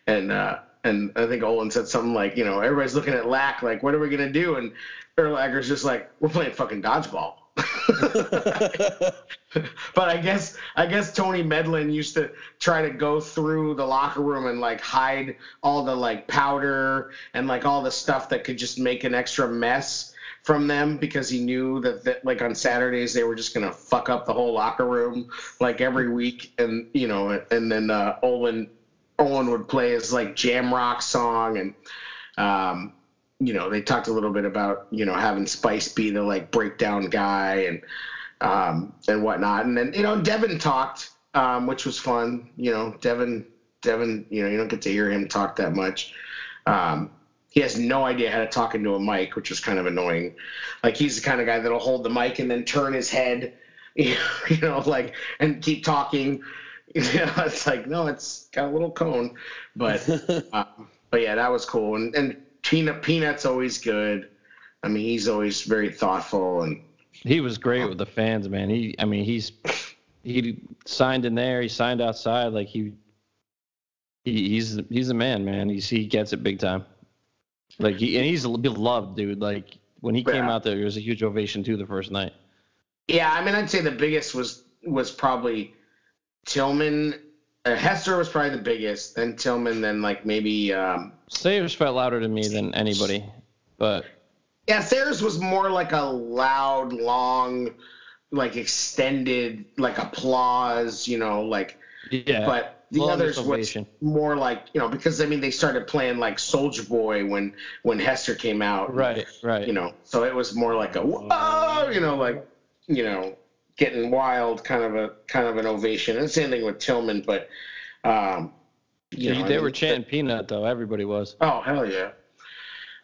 and uh and I think Olin said something like, you know, everybody's looking at Lack like, what are we gonna do? And Urlacher's just like, we're playing fucking dodgeball. but I guess I guess Tony Medlin used to try to go through the locker room and like hide all the like powder and like all the stuff that could just make an extra mess from them because he knew that, that like on Saturdays they were just gonna fuck up the whole locker room like every week and you know and then uh, Olin Olin would play his like jam rock song and um, you know they talked a little bit about you know having Spice be the like breakdown guy and um, and whatnot. And then you know Devin talked um, which was fun you know. Devin Devin you know you don't get to hear him talk that much. Um, he has no idea how to talk into a mic which is kind of annoying. Like he's the kind of guy that'll hold the mic and then turn his head you know like and keep talking you know, it's like no, it's got a little cone, but uh, but yeah, that was cool. And and peanut peanut's always good. I mean, he's always very thoughtful and He was great with the fans, man. He, I mean, he's he signed in there. He signed outside. Like he, he he's he's a man, man. He's he gets it big time. Like he and he's beloved, dude. Like when he came Yeah. out there, it was a huge ovation too the first night. Yeah, I mean, I'd say the biggest was was probably Tillman. Uh, Hester was probably the biggest, then Tillman, then like maybe. Um, Sayers felt louder to me than anybody, but yeah, Sayers was more like a loud, long, like extended, like applause. You know, like. yeah. But the others was more like you know because I mean they started playing like Soldier Boy when when Hester came out. right, right. you know so it was more like a whoa you know like you know getting wild kind of a kind of an ovation. And same thing with tillman but um you Yeah, know, I they mean, were chanting peanut though. Everybody was. oh hell yeah.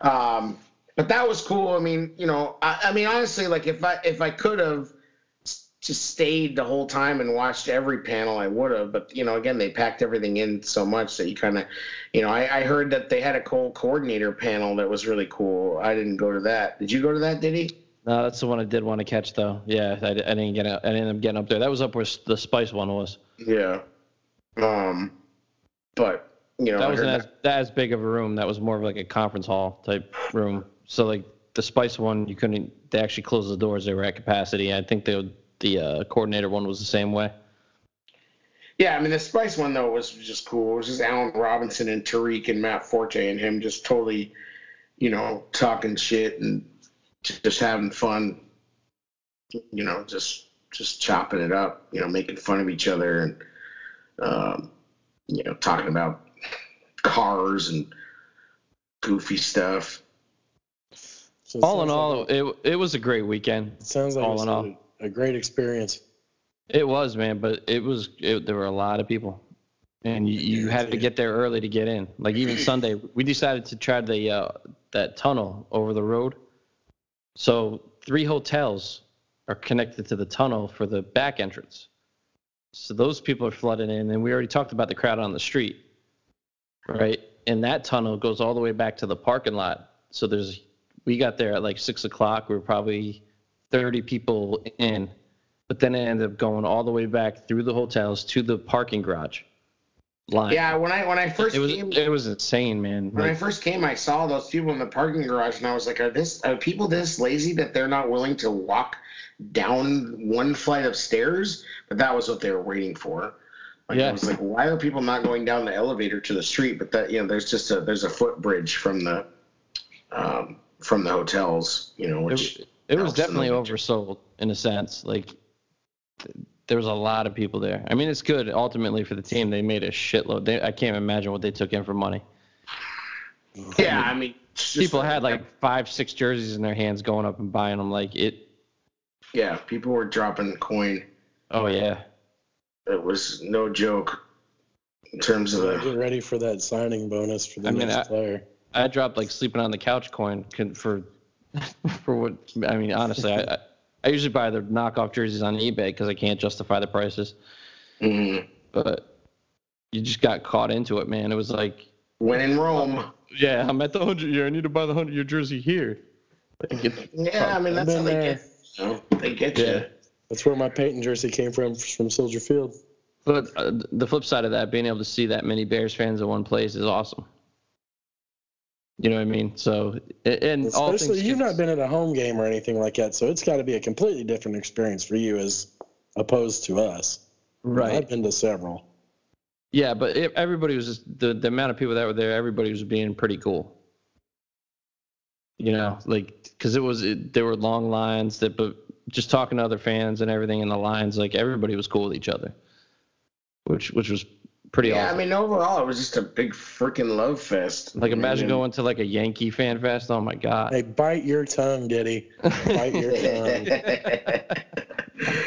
Um but that was cool. I mean you know i, I mean honestly like if i if i could have just stayed the whole time and watched every panel i would have. But you know again they packed everything in so much that you kind of you know I, I heard that they had a cool coordinator panel that was really cool. I didn't go to that. Did you go to that did he No, that's the one I did want to catch though. Yeah, I, I didn't get. I didn't end up getting up there. That was up where the spice one was. Yeah. Um, but you know, That wasn't as that as big of a room. That was more of like a conference hall type room. So like the spice one, you couldn't. They actually closed the doors. They were at capacity. I think the the uh, coordinator one was the same way. yeah, I mean the Spice one though was just cool. It was just Allen Robinson and Tarik and Matt Forte and him just totally, you know, talking shit and just having fun. You know, just just chopping it up. You know, making fun of each other and, um, you know, talking about cars and goofy stuff. So all in all, like it it was a great weekend. sounds like all in all. a, a great experience. It was, man, but it was. It, there were a lot of people, and you, you had to get there early to get in. Like even Sunday, we decided to try the uh, that tunnel over the road. So three hotels are connected to the tunnel for the back entrance. So those people are flooded in, and we already talked about the crowd on the street, right? And that tunnel goes all the way back to the parking lot. So there's, we got there at like six o'clock. We were probably 30 people in, but then it ended up going all the way back through the hotels to the parking garage line. Yeah, when I when I first it was came, it was insane, man. When I first came, I saw those people in the parking garage, and I was like, "Are this are people this lazy that they're not willing to walk down one flight of stairs?" But that was what they were waiting for. Like, I was like, "Why are people not going down the elevator to the street?" But that you know, there's just a there's a footbridge from the um, from the hotels, you know, which it, it was helps in the definitely oversold in a sense. Like there was a lot of people there. I mean, it's good ultimately for the team. They made a shitload. They, I can't imagine what they took in for money. yeah, I mean, it's just- People had like five, six jerseys in their hands, going up and buying them. Like it. yeah, people were dropping coin. Oh yeah. It was no joke in terms of the. Get ready for that signing bonus for the I mean, next I- player. I dropped like sleeping on the couch coin for for what I mean. Honestly, I, I I usually buy the knockoff jerseys on eBay because I can't justify the prices. Mhm. But you just got caught into it, man. It was like, When in Rome. yeah, I'm at the hundred year. I need to buy the hundred year jersey here. Like, it- Yeah, I mean that's how they there. get. You know, they get Yeah. you. That's where my Payton jersey came from, from Soldier Field. But uh, the flip side of that, being able to see that many Bears fans in one place is awesome. You know what I mean? So, and all Especially you've not been at a home game or anything like that, so it's got to be a completely different experience for you as opposed to us. right. I've been to several. Yeah, but it, everybody was just the the amount of people that were there. Everybody was being pretty cool. You know, like because it was it, there were long lines that, but just talking to other fans and everything in the lines, like everybody was cool with each other, which which was pretty Yeah, awesome. I mean overall it was just a big freaking love fest. like imagine I mean, going to like a Yankee fan fest. Oh my god. Hey, bite your tongue, Diddy. Bite your tongue.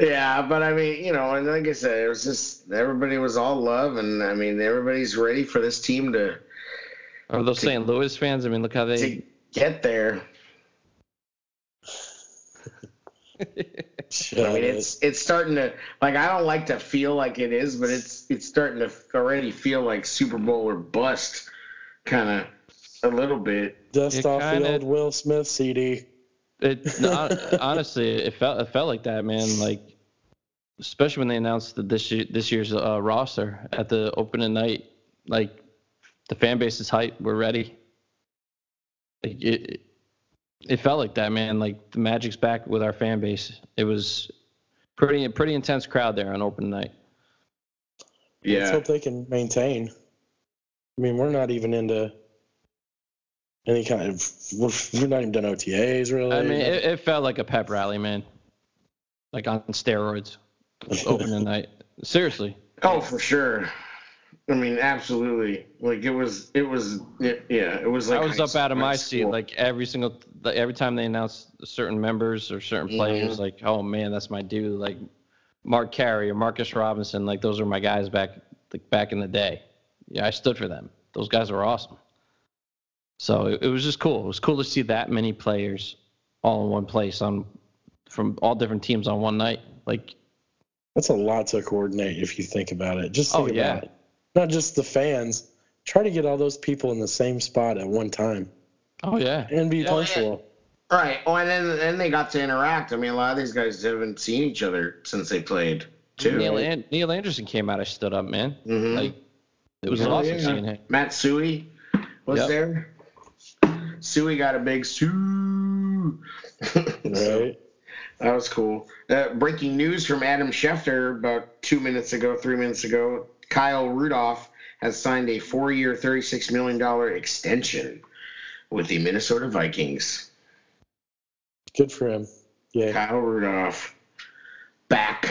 yeah, but I mean, you know, and like I said, it was just everybody was all love, and I mean, everybody's ready for this team to Are those St. Louis fans? I mean, look how to they. get there. I mean, it's it's starting to like I don't like to feel like it is, but it's it's starting to already feel like Super Bowl or bust, kind of a little bit. dust it off kinda- the old Will Smith CD. It no, honestly, it felt it felt like that, man. Like, especially when they announced that this year, this year's uh, roster at the opening night. Like, the fan base is hype. We're ready. Like it, it felt like that, man. Like the Magic's back with our fan base. It was pretty pretty intense crowd there on open night. Yeah. Let's hope they can maintain. I mean, we're not even into any kind of. We're, we're not even done OTAs really. I mean, it, it felt like a pep rally, man. Like on steroids, opening night. Seriously. Oh, for sure. I mean, absolutely. Like it was, it was, it, yeah, it was like I was up out of my high seat like every single like, every time they announced certain members or certain players Mhm. like oh man that's my dude like Mark Carrier or Marcus Robinson like those are my guys back like back in the day yeah I stood for them those guys were awesome so it, it was just cool it was cool to see that many players all in one place on from all different teams on one night like That's a lot to coordinate if you think about it. Just think Oh, yeah. about it. Not just the fans. Try to get all those people in the same spot at one time oh yeah and be Yeah, punctual. right. Oh, and then then they got to interact. I mean, a lot of these guys haven't seen each other since they played too. Neil, An- Neil Anderson came out I stood up man Mhm. like it was Hell awesome yeah. seeing him Matt Suhey was Yep. there. Suhey got a big Sue. Right? That was cool. Uh, breaking news from Adam Schefter about two minutes ago, three minutes ago. Kyle Rudolph has signed a four-year, thirty-six million dollar extension with the Minnesota Vikings. Good for him. Yeah. Kyle Rudolph back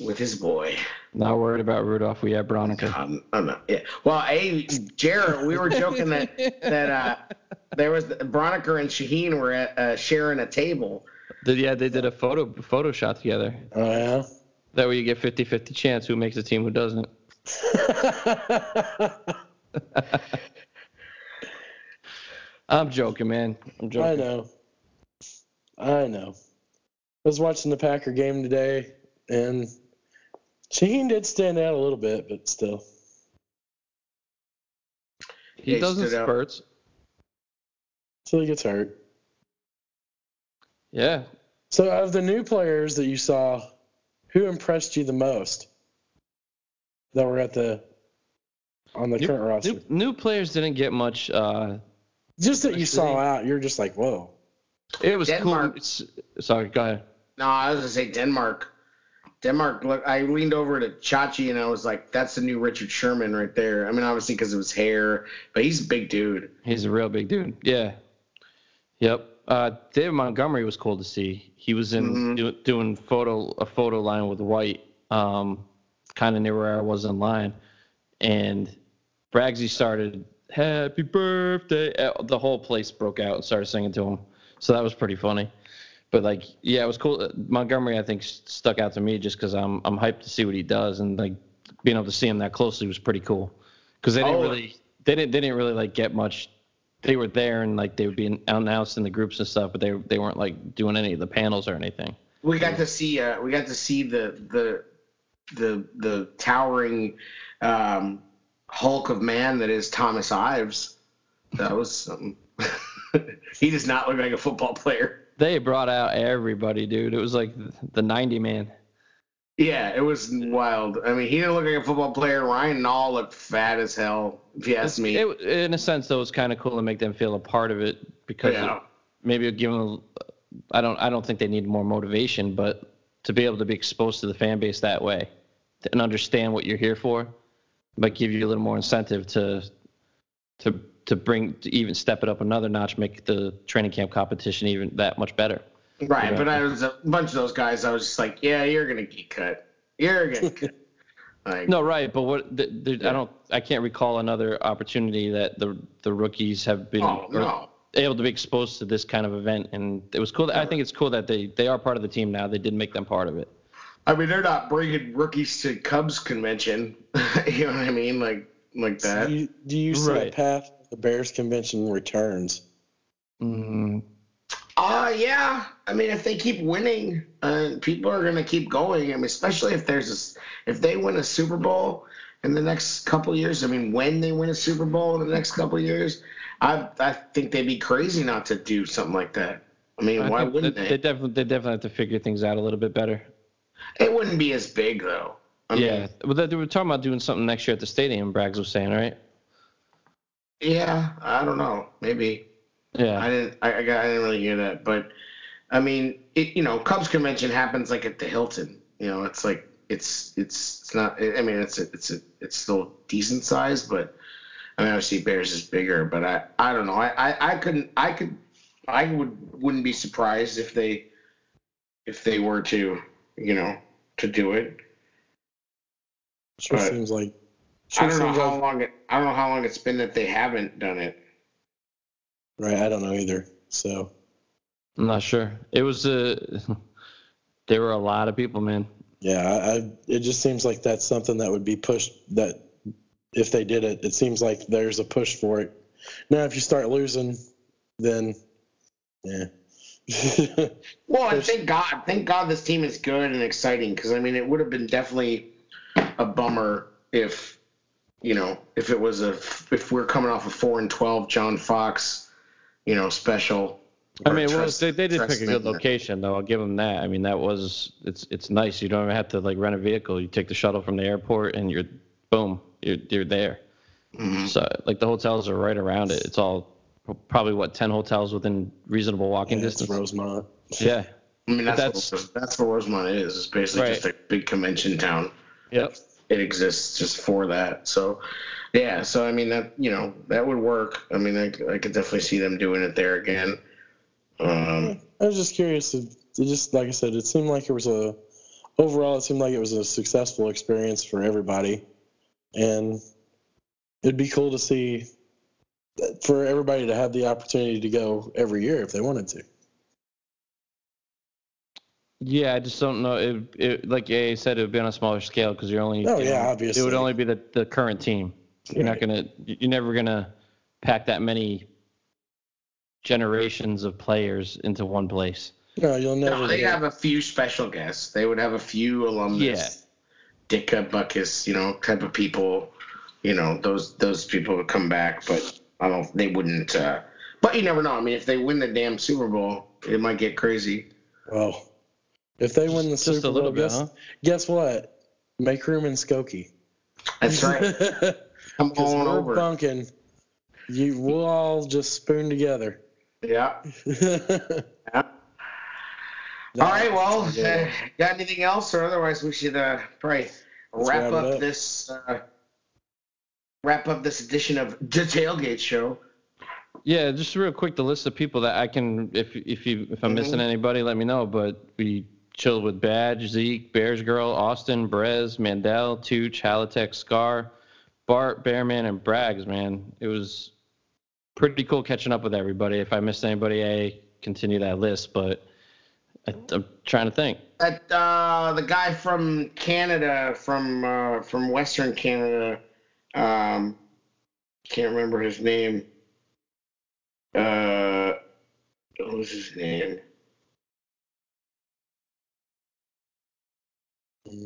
with his boy. not worried about Rudolph we have Braunecker Um, I'm not, yeah. Well, hey, Jared, we were joking that that uh, there was Braunecker and Shaheen were at, uh, sharing a table. Did, yeah, they did a photo photo shot together. Oh yeah. That way you get 50-50 chance who makes the team, who doesn't. I'm joking, man. I'm joking. I know. I know. I was watching the Packer game today, and Shaheen did stand out a little bit, but still. He They does in stood out. spurts. Till he gets hurt. Yeah. So, of the new players that you saw, who impressed you the most that were at the on the New, current roster? new, new players didn't get much. Uh, just that you saw out, you're just like, whoa. it was Denmark. cool. It's, sorry, go ahead. No, I was gonna say Denmark. Denmark. Look, I leaned over to Chachi and I was like, "That's the new Richard Sherman right there." I mean, obviously because of his hair, but he's a big dude. He's a real big dude. Yeah. Yep. Uh, David Montgomery was cool to see. He was in Mhm. do, doing photo a photo line with White, um, kind of near where I was in line, and Bragsy started "Happy Birthday." Uh, The whole place broke out and started singing to him. So that was pretty funny. But like, yeah, it was cool. Montgomery, I think, stuck out to me just because I'm I'm hyped to see what he does, and like being able to see him that closely was pretty cool. Because they didn't Oh. really they didn't they didn't really like get much. They were there and like they would be announced in the groups and stuff, but they they weren't like doing any of the panels or anything. We got to see. Uh, we got to see the the the the towering um, Hulk of man that is Thomas Ives. That was something. he does not look like a football player. They brought out everybody, dude. It was like the 90 man. Yeah, it was wild. I mean, he didn't look like a football player. Ryan Nall looked fat as hell, if you ask me. It, in a sense, though, it's kind of cool to make them feel a part of it because Yeah. it, maybe give them. I don't. I don't think they need more motivation, but to be able to be exposed to the fan base that way and understand what you're here for, might give you a little more incentive to to to bring to even step it up another notch, make the training camp competition even that much better. Right, Yeah. but I was a bunch of those guys. I was just like, yeah, you're gonna get cut. You're gonna get. Like, No, right, but what? The, the, I don't. I can't recall another opportunity that the the rookies have been oh no. able to be exposed to this kind of event, and it was cool. That, I think it's cool that they they are part of the team now. They did make them part of it. I mean, they're not bringing rookies to Cubs convention. you know what I mean? Like, like that. Do you, do you see a path the Bears convention returns? Mm, Uh yeah. I mean, if they keep winning, uh, people are gonna keep going. I mean, especially if there's a, if they win a Super Bowl in the next couple of years. I mean, when they win a Super Bowl in the next couple of years, I I think they'd be crazy not to do something like that. I mean, I why wouldn't they, they? definitely they definitely have to figure things out a little bit better. It wouldn't be as big though. I yeah, but they, they were talking about doing something next year at the stadium. Braggs was saying, right? Yeah, I don't know. Maybe. Yeah. I didn't. I, I, got, I didn't really hear that, but I mean, it. You know, Cubs convention happens like at the Hilton. You know, it's like it's it's it's not. I mean, it's a, it's a, it's still decent size, but I mean, obviously Bears is bigger. But I I don't know. I I, I couldn't. I could. I would wouldn't be surprised if they if they were to you know to do it. Sure Right. seems like. I don't know how like, long it. I don't know how long it's been that they haven't done it. Right. I don't know either. So I'm not sure. It was uh, a. there were a lot of people, man. yeah, I, I it just seems like that's something that would be pushed. That if they did it, it seems like there's a push for it. Now, if you start losing, then yeah. Well, and thank God, thank God this team is good and exciting because I mean it would have been definitely a bummer if you know if it was a if we're coming off a four and twelve John Fox, you know, special. I mean, well, they, they did pick a good location, though. I'll give them that. I mean, that was it's it's nice. You don't even have to like rent a vehicle. You take the shuttle from the airport, and you're boom, you're you're there. Mhm. So like the hotels are right around it. It's all probably what ten hotels within reasonable walking Yeah, distance. Rosemont. Yeah. I mean that's That's- what, that's what Rosemont is. It's basically Right. just a big convention town. Yep. It exists just for that. So, yeah. So I mean that you know that would work. I mean I, I could definitely see them doing it there again. Um, I was just curious. If, it just like I said, it seemed like it was a overall. It seemed like it was a successful experience for everybody, and it'd be cool to see for everybody to have the opportunity to go every year if they wanted to. Yeah, I just don't know. It, it like AA said, it would be on a smaller scale because you're only. Oh, you yeah, obviously. It would only be the, the current team. You're not gonna. You're never gonna pack that many generations of players into one place. No, you'll never. no, they have a few special guests. They would have a few alumnus. Yeah. Ditka, Butkus, you know, type of people. You know, those those people would come back, but I don't. They wouldn't. Uh, but you never know. I mean, if they win the damn Super Bowl, it might get crazy. well, if they win the Just Super a little Bowl, bit, guess, huh? guess what? Make room in Skokie. That's right. Come Because on we're over. bunking. You, we'll all just spoon together. Yeah. yeah. yeah. All right. Well, uh, got anything else, or otherwise we should uh, probably Let's wrap wrap up, up. this. Uh, wrap up this edition of the Tailgate Show. Yeah, just real quick, the list of people that I can, if if you if I'm missing anybody, let me know. But we chilled with Badge, Zeke, Bears Girl, Austin, Brez, Mandel, Tooch, Halatek, Scar, Bart, Bearman, and Braggs. Man, it was pretty cool catching up with everybody. If I missed anybody, I continue that list. But I, I'm trying to think. That uh, the guy from Canada, from uh, from Western Canada, um, can't remember his name. Uh, what was his name?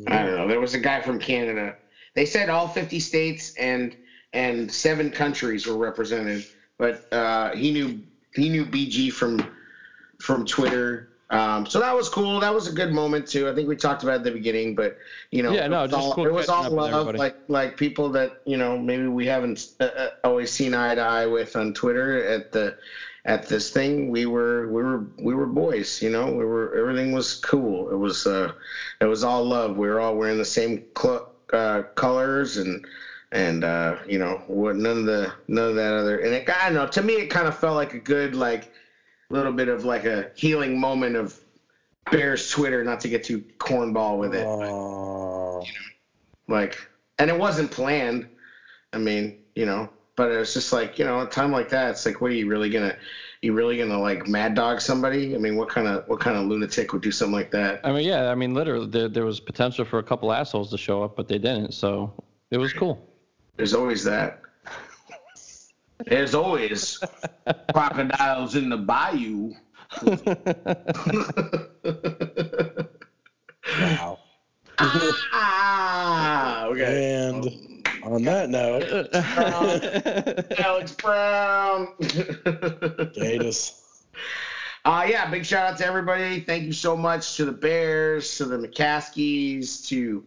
I don't know. There was a guy from Canada. They said all 50 states and and seven countries were represented, but uh, he knew he knew BG from from Twitter. Um, so that was cool. That was a good moment too. I think we talked about it at the beginning, but you know, Yeah, no, it was just all, cool it was all love, like like people that you know maybe we haven't uh, uh, always seen eye to eye with on Twitter at the at this thing. We were we were we were boys. You know, we were everything was cool. It was uh, it was all love. We were all wearing the same cl- uh, colors and and uh, you know what none of the none of that other and it I don't know to me it kind of felt like a good like little bit of like a healing moment of Bears Twitter not to get too cornball with it Aw. like and it wasn't planned I mean you know but it was just like you know a time like that it's like what are you really gonna you really gonna like mad dog somebody I mean what kind of what kind of lunatic would do something like that I mean, yeah, I mean, literally, there, there was potential for a couple assholes to show up, but they didn't. So it was cool. There's always that. There's always crocodiles in the bayou. Wow. ah, okay. And on that note, Alex Brown. Gatus. uh, yeah, big shout out to everybody. Thank you so much to the Bears, to the McCaskies, to.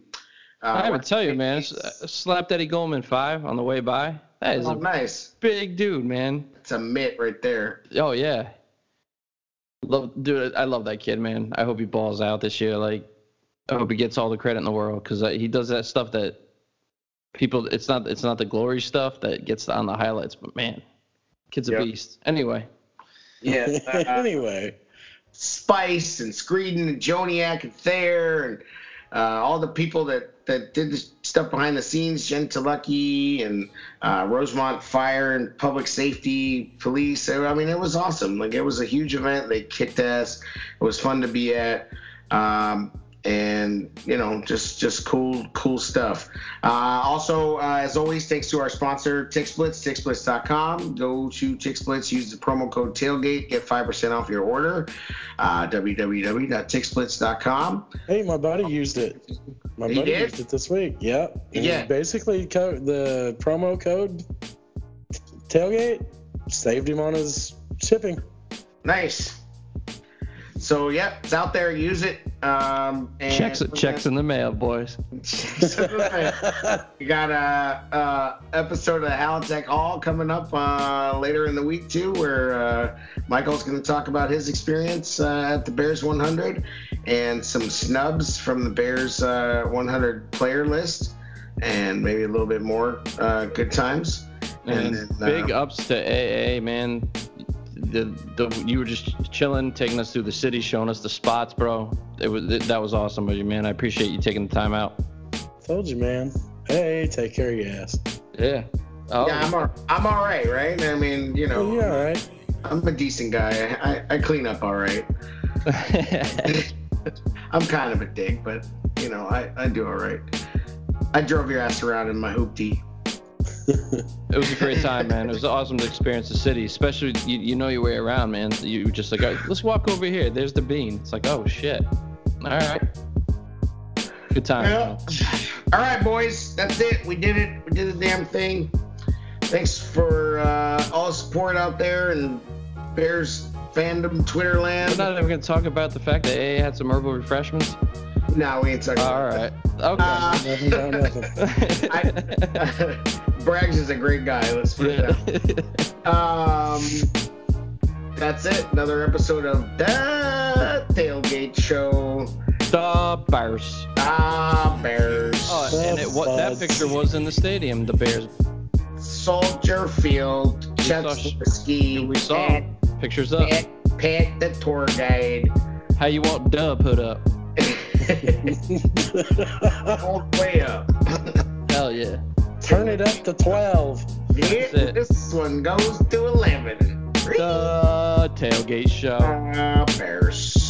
Uh, I would tell you, man. s- Slapped Eddie Goldman five on the way by. That is Oh, a nice. big dude, man. It's a mitt right there. Oh yeah. Love, dude. I love that kid, man. I hope he balls out this year. Like, I hope he gets all the credit in the world because he does that stuff that people. It's not. It's not the glory stuff that gets on the highlights, but man, kid's a Yep. beast. Anyway, Yeah. Uh, anyway, Spice and Screeden and Joniak and Thayer and uh, all the people that, that did the stuff behind the scenes, Jen Telecky and uh, Rosemont Fire and Public Safety Police. I mean, it was awesome. Like, it was a huge event. They kicked ass. It was fun to be at. Um, and you know just just cool cool stuff uh, also uh, as always thanks to our sponsor Tixblitz tixblitz.com go to Tixblitz use the promo code tailgate get 5% off your order uh, www.tixblitz.com hey, my buddy used it. My He buddy did? used it this week. Yep. And Yeah. Basically, co- the promo code tailgate saved him on his shipping. nice so yep it's out there use it um, and checks checks in the mail, boys. You got a, a episode of Halitech Hall coming up uh, later in the week too, where uh, Michael's going to talk about his experience uh, at the Bears 100 and some snubs from the Bears uh, 100 player list, and maybe a little bit more uh, good times. And, then, uh, big ups to AA, man. The, the you were just chilling, taking us through the city, showing us the spots, bro. It was it, that was awesome of you, man. I appreciate you taking the time out. Told you, man. Hey, take care of your ass. Yeah. Oh, Yeah, I'm all, I'm all right, right? I mean, you know, Oh, yeah, all right. I'm a decent guy. I, I clean up all right. I'm kind of a dick, but you know, I, I do all right. I drove your ass around in my hoopty. It was a great time, man. It was awesome to experience the city, especially you, you know your way around, man. You just like, "Oh, let's walk over here. There's the bean. It's like, oh shit. All right. Good time. Well, all right, boys, that's it. We did it. We did the damn thing. Thanks for uh, all the support out there and Bears fandom, Twitter We're land. not even gonna talk about the fact that AA had some herbal refreshments. No, we ain't talking. All about right. Okay. Uh, Nothing nothing. that. Braggs is a great guy. Let's put it Yeah. down. Um, that's it. Another episode of the Tailgate Show. the Bears. Ah, Bears. Oh, and it, what that picture was in the stadium. The Bears. Soldier Field. We saw Chuck's. We saw Pat, pictures up. Pat, Pat the tour guide. How you want Dub put up? All the way up. Hell yeah. Turn it up to 12. Yeah, this one goes to 11. The tailgate show. Ah, Bears.